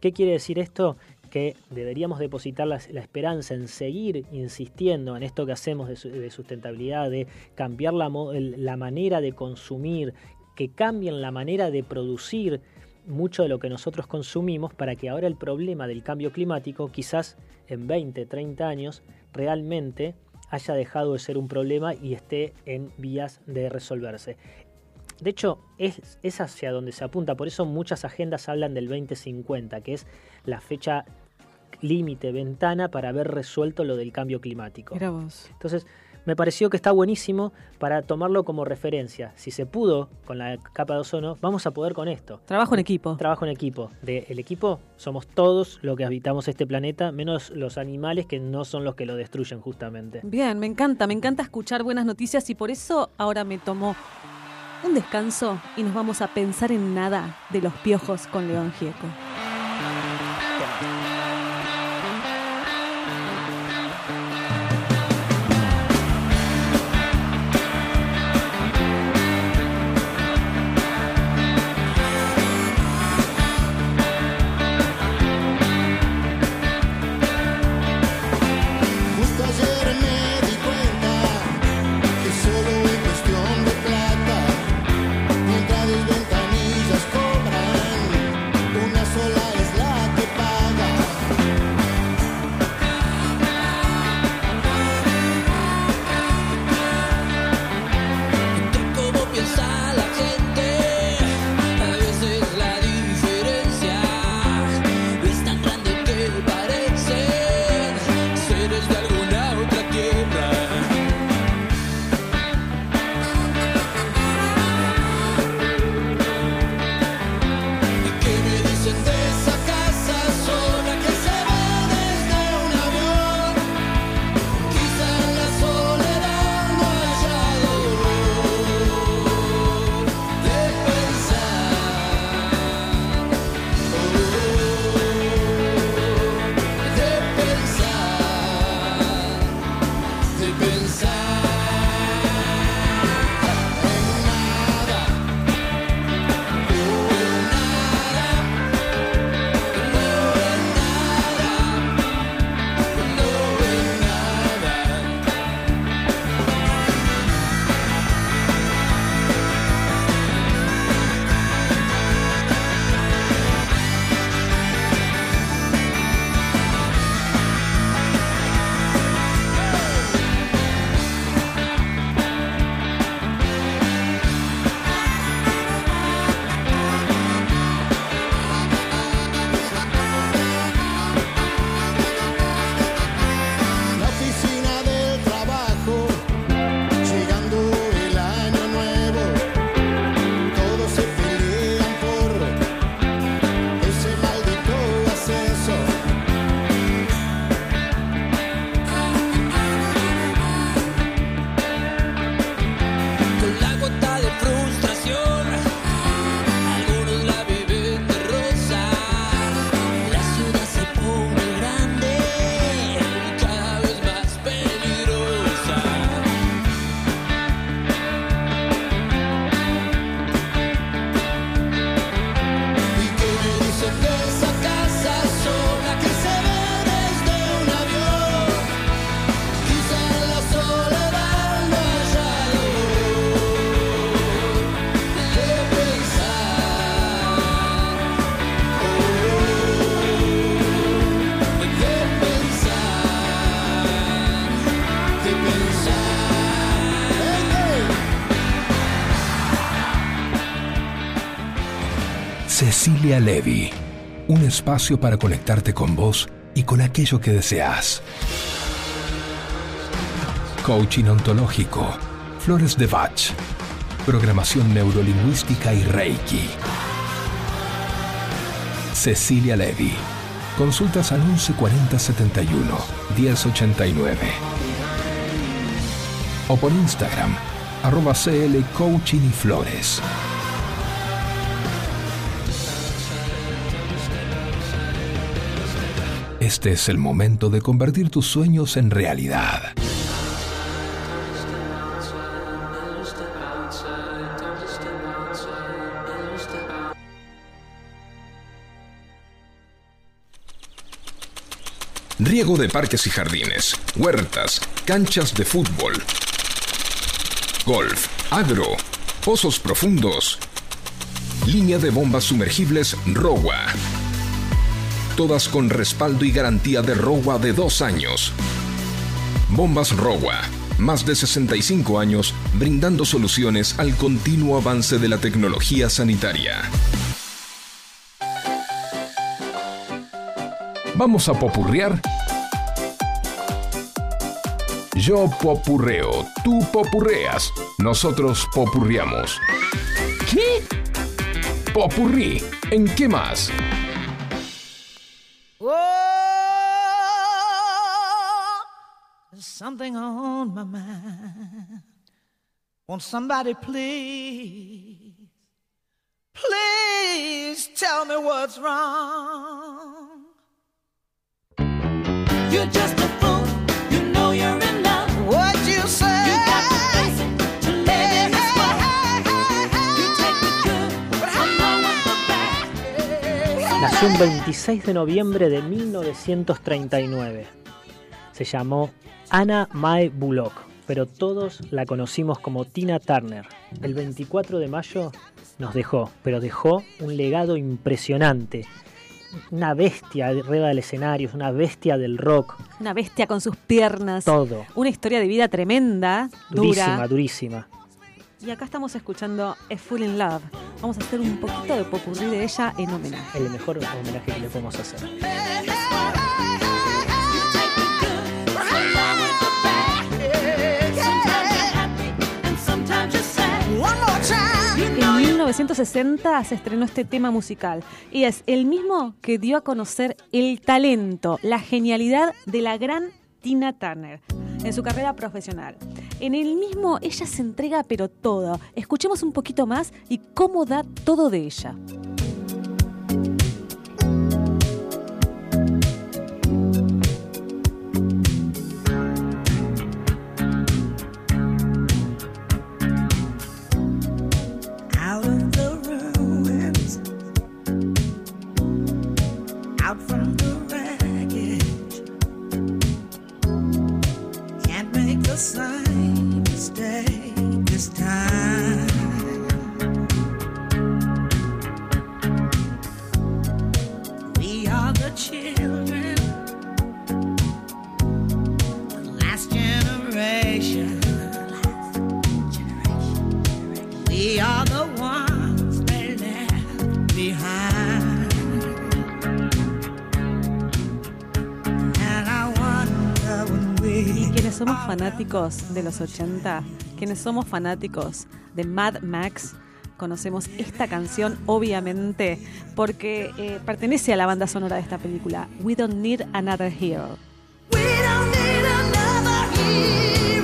¿Qué quiere decir esto? Que deberíamos depositar la, esperanza en seguir insistiendo en esto que hacemos de, su- de sustentabilidad, de cambiar la manera de consumir, que cambien la manera de producir mucho de lo que nosotros consumimos para que ahora el problema del cambio climático quizás en 20, 30 años realmente haya dejado de ser un problema y esté en vías de resolverse. De hecho, es, es hacia donde se apunta, por eso muchas agendas hablan del 2050, que es la fecha límite, ventana para haber resuelto lo del cambio climático. Mira vos. Entonces, me pareció que está buenísimo para tomarlo como referencia. Si se pudo con la capa de ozono, vamos a poder con esto. Trabajo en equipo. Trabajo en equipo. De el equipo somos todos los que habitamos este planeta, menos los animales que no son los que lo destruyen justamente. Bien, me encanta, me encanta escuchar buenas noticias y por eso ahora me tomo un descanso y nos vamos a pensar en nada de los piojos con León Gieco. Levy, un espacio para conectarte con vos y con aquello que deseas. Coaching ontológico, Flores de Bach, programación neurolingüística y Reiki. Cecilia Levy. Consultas al 1140 71 1089. O por Instagram, arroba CL Coaching y Flores. Este es el momento de convertir tus sueños en realidad. Riego de parques y jardines, huertas, canchas de fútbol, golf, agro, pozos profundos, línea de bombas sumergibles ROWA. Todas con respaldo y garantía de ROWA de dos años. Bombas ROWA. Más de 65 años brindando soluciones al continuo avance de la tecnología sanitaria. ¿Vamos a popurrear? Yo popurreo, tú popurreas, nosotros popurreamos. ¿Qué? Popurrí, ¿en qué más? Something on my mind. Won't somebody please, please tell me what's wrong? You're just a fool. You know you're in love. What you say? You got to face it. To live in this world. You take the good along with the bad. Nació un 26 de noviembre de 1939. Se llamó Anna Mae Bullock, pero todos la conocimos como Tina Turner. El 24 de mayo nos dejó, pero dejó un legado impresionante. Una bestia arriba del escenario, una bestia del rock, Una bestia con sus piernas. todo. Una historia de vida tremenda, Durísima, dura. durísima. Y acá estamos escuchando A Full in Love. Vamos a hacer un poquito de popurrí de ella en homenaje. El mejor homenaje que le podemos hacer. 1960 se estrenó este tema musical y es el mismo que dio a conocer el talento, la genialidad de la gran Tina Turner en su carrera profesional. En el mismo ella se entrega pero todo. Escuchemos un poquito más y cómo da todo de ella. De los 80, quienes somos fanáticos de Mad Max, conocemos esta canción obviamente porque eh, pertenece a la banda sonora de esta película. We Don't Need Another Hero. looking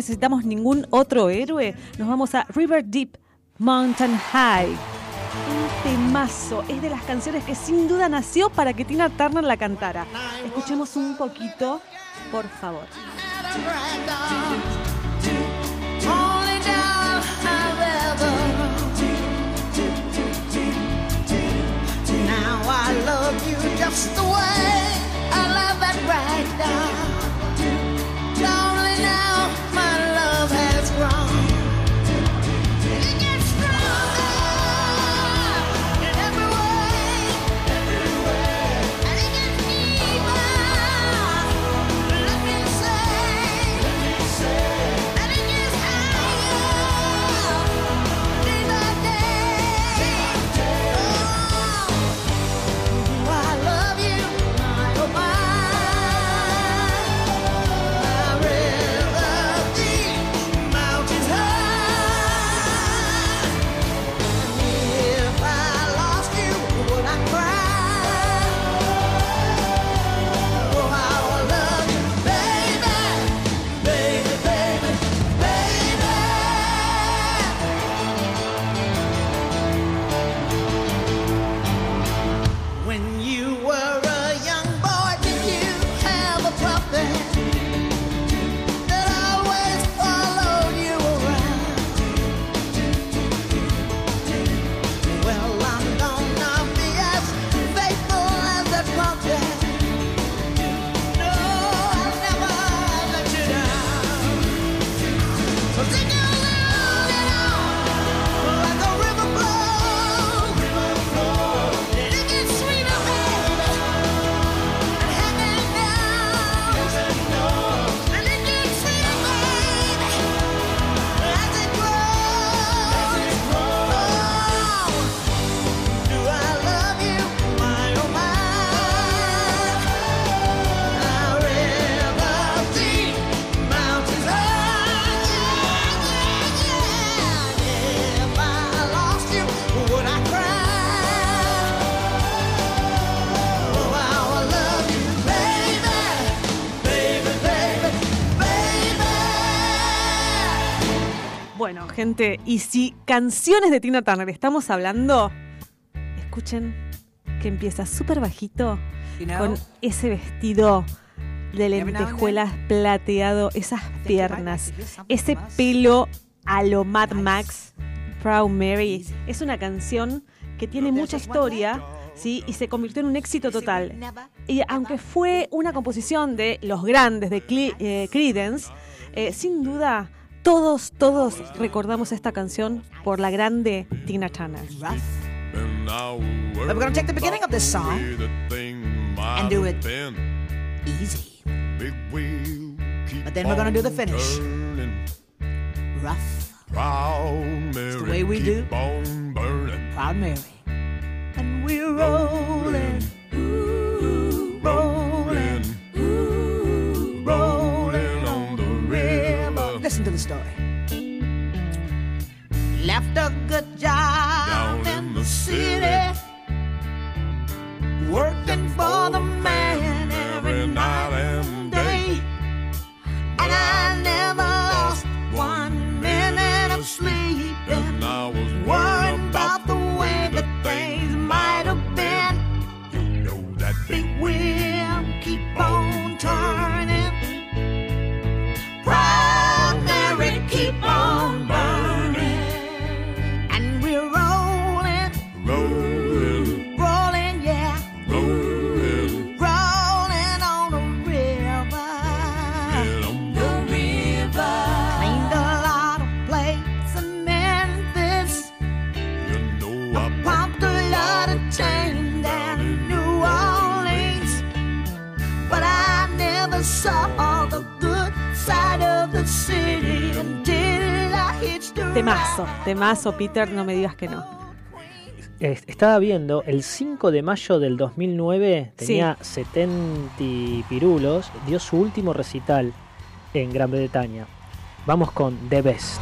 necesitamos ningún otro héroe, nos vamos a River Deep Mountain High. Un temazo, es de las canciones que sin duda nació para que Tina Turner la cantara. Escuchemos un poquito, por favor. Down. Now I love you just the way I love that right now. Gente. Y si canciones de Tina Turner estamos hablando, escuchen que empieza súper bajito You know, con ese vestido de lentejuelas plateado, esas piernas, ese pelo a lo Mad Max, Proud Mary. Es una canción que tiene mucha historia. ¿sí? y se convirtió en un éxito total. Y aunque fue una composición de los grandes de Cle- eh, Creedence, eh, sin duda todos, todos recordamos esta canción por la grande Tina Turner. But we're gonna take the beginning of this song and do it easy. But then we're gonna do the finish. Rough. Proud It's the way we do. Proud Mary. And we're rolling. Temazo, Peter, no me digas que no. Estaba viendo, el 5 de mayo del 2009 Sí. tenía 70 pirulos, dio su último recital en Gran Bretaña. Vamos con The Best.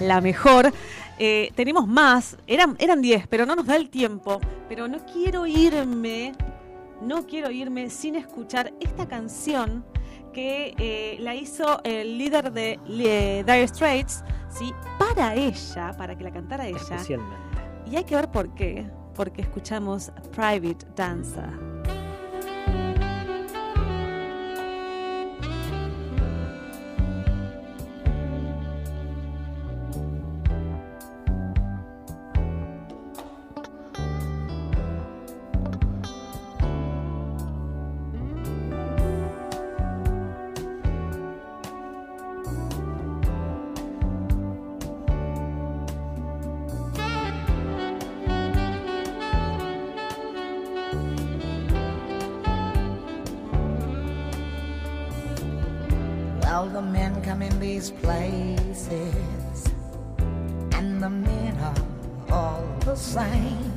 La mejor. Eh, tenemos más, eran, eran 10, pero no nos da el tiempo. Pero no quiero irme, no quiero irme sin escuchar esta canción que eh, la hizo el líder de eh, Dire Straits, ¿sí? para ella, para que la cantara ella. Y hay que ver por qué, porque escuchamos Private Dancer. Come in these places, and the men are all the same.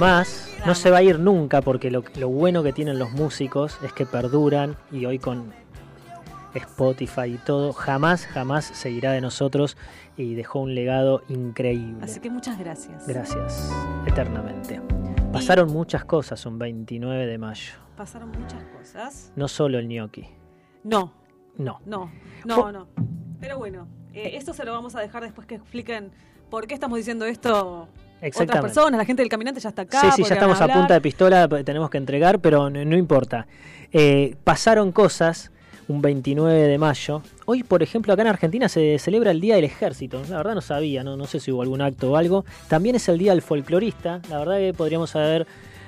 Do. La más no se va a ir nunca porque lo, lo bueno que tienen los músicos es que perduran y hoy con Spotify y todo, jamás, jamás se irá de nosotros y dejó un legado increíble. Así que muchas gracias. Gracias, eternamente. Pasaron muchas cosas un 29 de mayo. Pasaron muchas cosas. No solo el gnocchi. No, No. no, no, no. Pero bueno, eh, esto se lo vamos a dejar después que expliquen por qué estamos diciendo esto. Otras personas, la gente del caminante ya está acá. sí, sí, ya estamos a punta de pistola, tenemos que entregar, pero no, no importa. Eh, pasaron cosas un 29 de mayo. Hoy, por ejemplo, acá en Argentina se celebra el Día del Ejército. La verdad no sabía, no, no sé si hubo algún acto o algo. También es el Día del Folclorista. La verdad que podríamos haber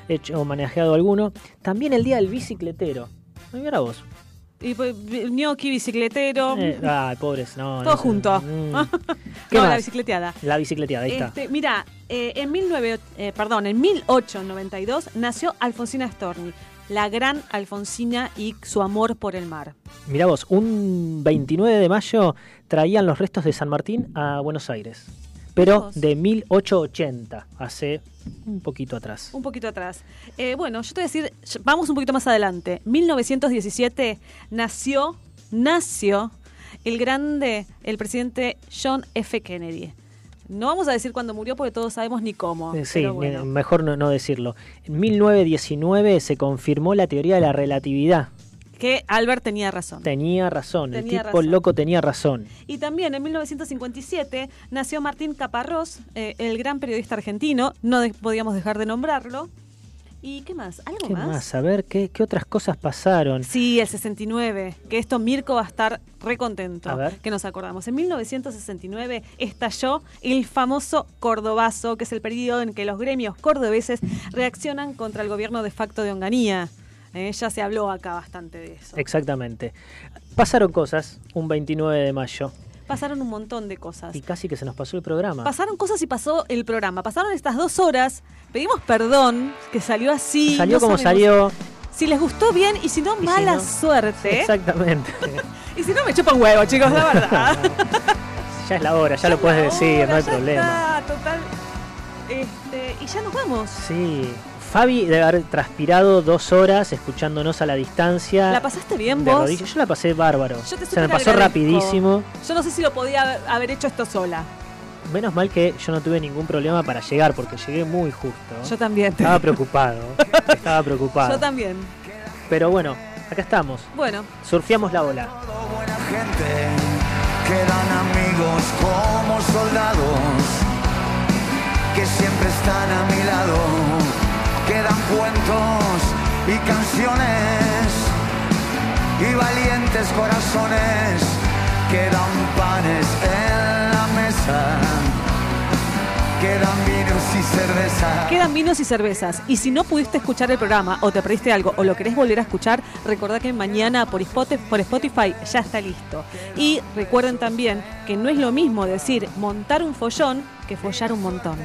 hecho o manejado alguno. También el Día del Bicicletero. Mira vos. Y pues, gnocchi, bicicletero. Eh, ay, pobres, no. todo no junto. Mm. no, ¿Qué la más? bicicleteada. La bicicleteada, ahí está. Este, mira, eh, en 19, eh, perdón, en 1892 nació Alfonsina Storni, la gran Alfonsina y su amor por el mar. Mirá vos, un 29 de mayo traían los restos de San Martín a Buenos Aires. Pero de 1880, hace un poquito atrás. Un poquito atrás. Eh, bueno, yo te voy a decir, vamos un poquito más adelante. 1917 nació, nació el grande, el presidente John F. Kennedy. No vamos a decir cuándo murió porque todos sabemos ni cómo. Eh, Sí, pero bueno. eh, mejor no, no decirlo. En 1919 se confirmó la teoría de la relatividad. Que Albert tenía razón. Tenía razón, el tipo razón. loco tenía razón. Y también en 1957 nació Martín Caparrós, eh, el gran periodista argentino. No de- podíamos dejar de nombrarlo. ¿Y qué más? ¿Algo ¿Qué más? más? A ver, ¿qué, qué otras cosas pasaron? Sí, el 69, que esto Mirko va a estar re contento, A ver. que nos acordamos. En 1969 estalló el famoso Cordobazo, que es el periodo en que los gremios cordobeses reaccionan contra el gobierno de facto de Onganía. Eh, ya se habló acá bastante de eso. Exactamente. Pasaron cosas un 29 de mayo Pasaron un montón de cosas. y casi que se nos pasó el programa. Pasaron cosas y pasó el programa. Pasaron estas dos horas. Pedimos perdón, que salió así. Salió no como salió. Si les gustó bien y si no, mala no, suerte. Exactamente. Y si no, me chupan huevo, chicos, la verdad. ya es la hora, ya lo puedes decir, no hay problema. está, total. Este, y ya nos vamos. Sí. Fabi debe haber transpirado dos horas escuchándonos a la distancia. ¿La pasaste bien de vos? rodillas. Yo la pasé bárbaro. Yo te Se me pasó agradezco. rapidísimo. Yo no sé si lo podía haber- hecho esto sola. Menos mal que yo no tuve ningún problema para llegar porque llegué muy justo. Yo también. Estaba preocupado. Estaba preocupado. Yo también. Pero bueno, acá estamos. Bueno, Surfiamos la ola. gente quedan amigos como soldados que siempre están a mi lado. Quedan cuentos y canciones y valientes corazones. Quedan panes en la mesa quedan vinos y cerveza. Quedan vinos y cervezas. Y si no pudiste escuchar el programa o te perdiste algo o lo querés volver a escuchar, recordá que mañana por Spotify, por Spotify ya está listo. Y recuerden también que no es lo mismo decir montar un follón que follar un montón.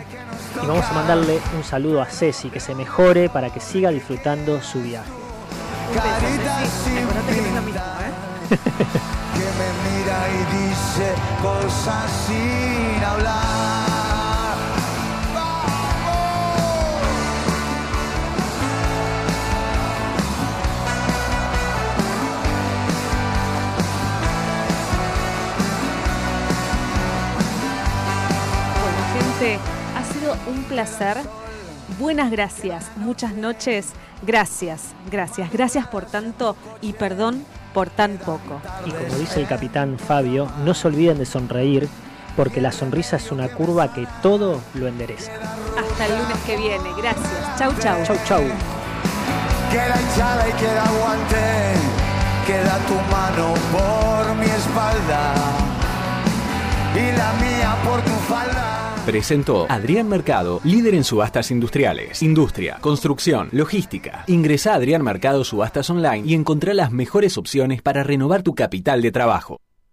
Y vamos a mandarle un saludo a Ceci, que se mejore para que siga disfrutando su viaje. ¿eh? que me mira y dice cosas sin hablar. Ha sido un placer. Buenas gracias, muchas noches. Gracias, gracias, gracias por tanto y perdón por tan poco. Y como dice el capitán Fabio, no se olviden de sonreír, porque la sonrisa es una curva que todo lo endereza. Hasta el lunes que viene. Gracias. Chau, chau. Chau, chau. Queda hinchada y queda guante, queda tu mano por mi espalda y la mía por tu falda. Presentó Adrián Mercado, líder en subastas industriales, industria, construcción, logística. Ingresa a Adrián Mercado Subastas Online y encontrá las mejores opciones para renovar tu capital de trabajo.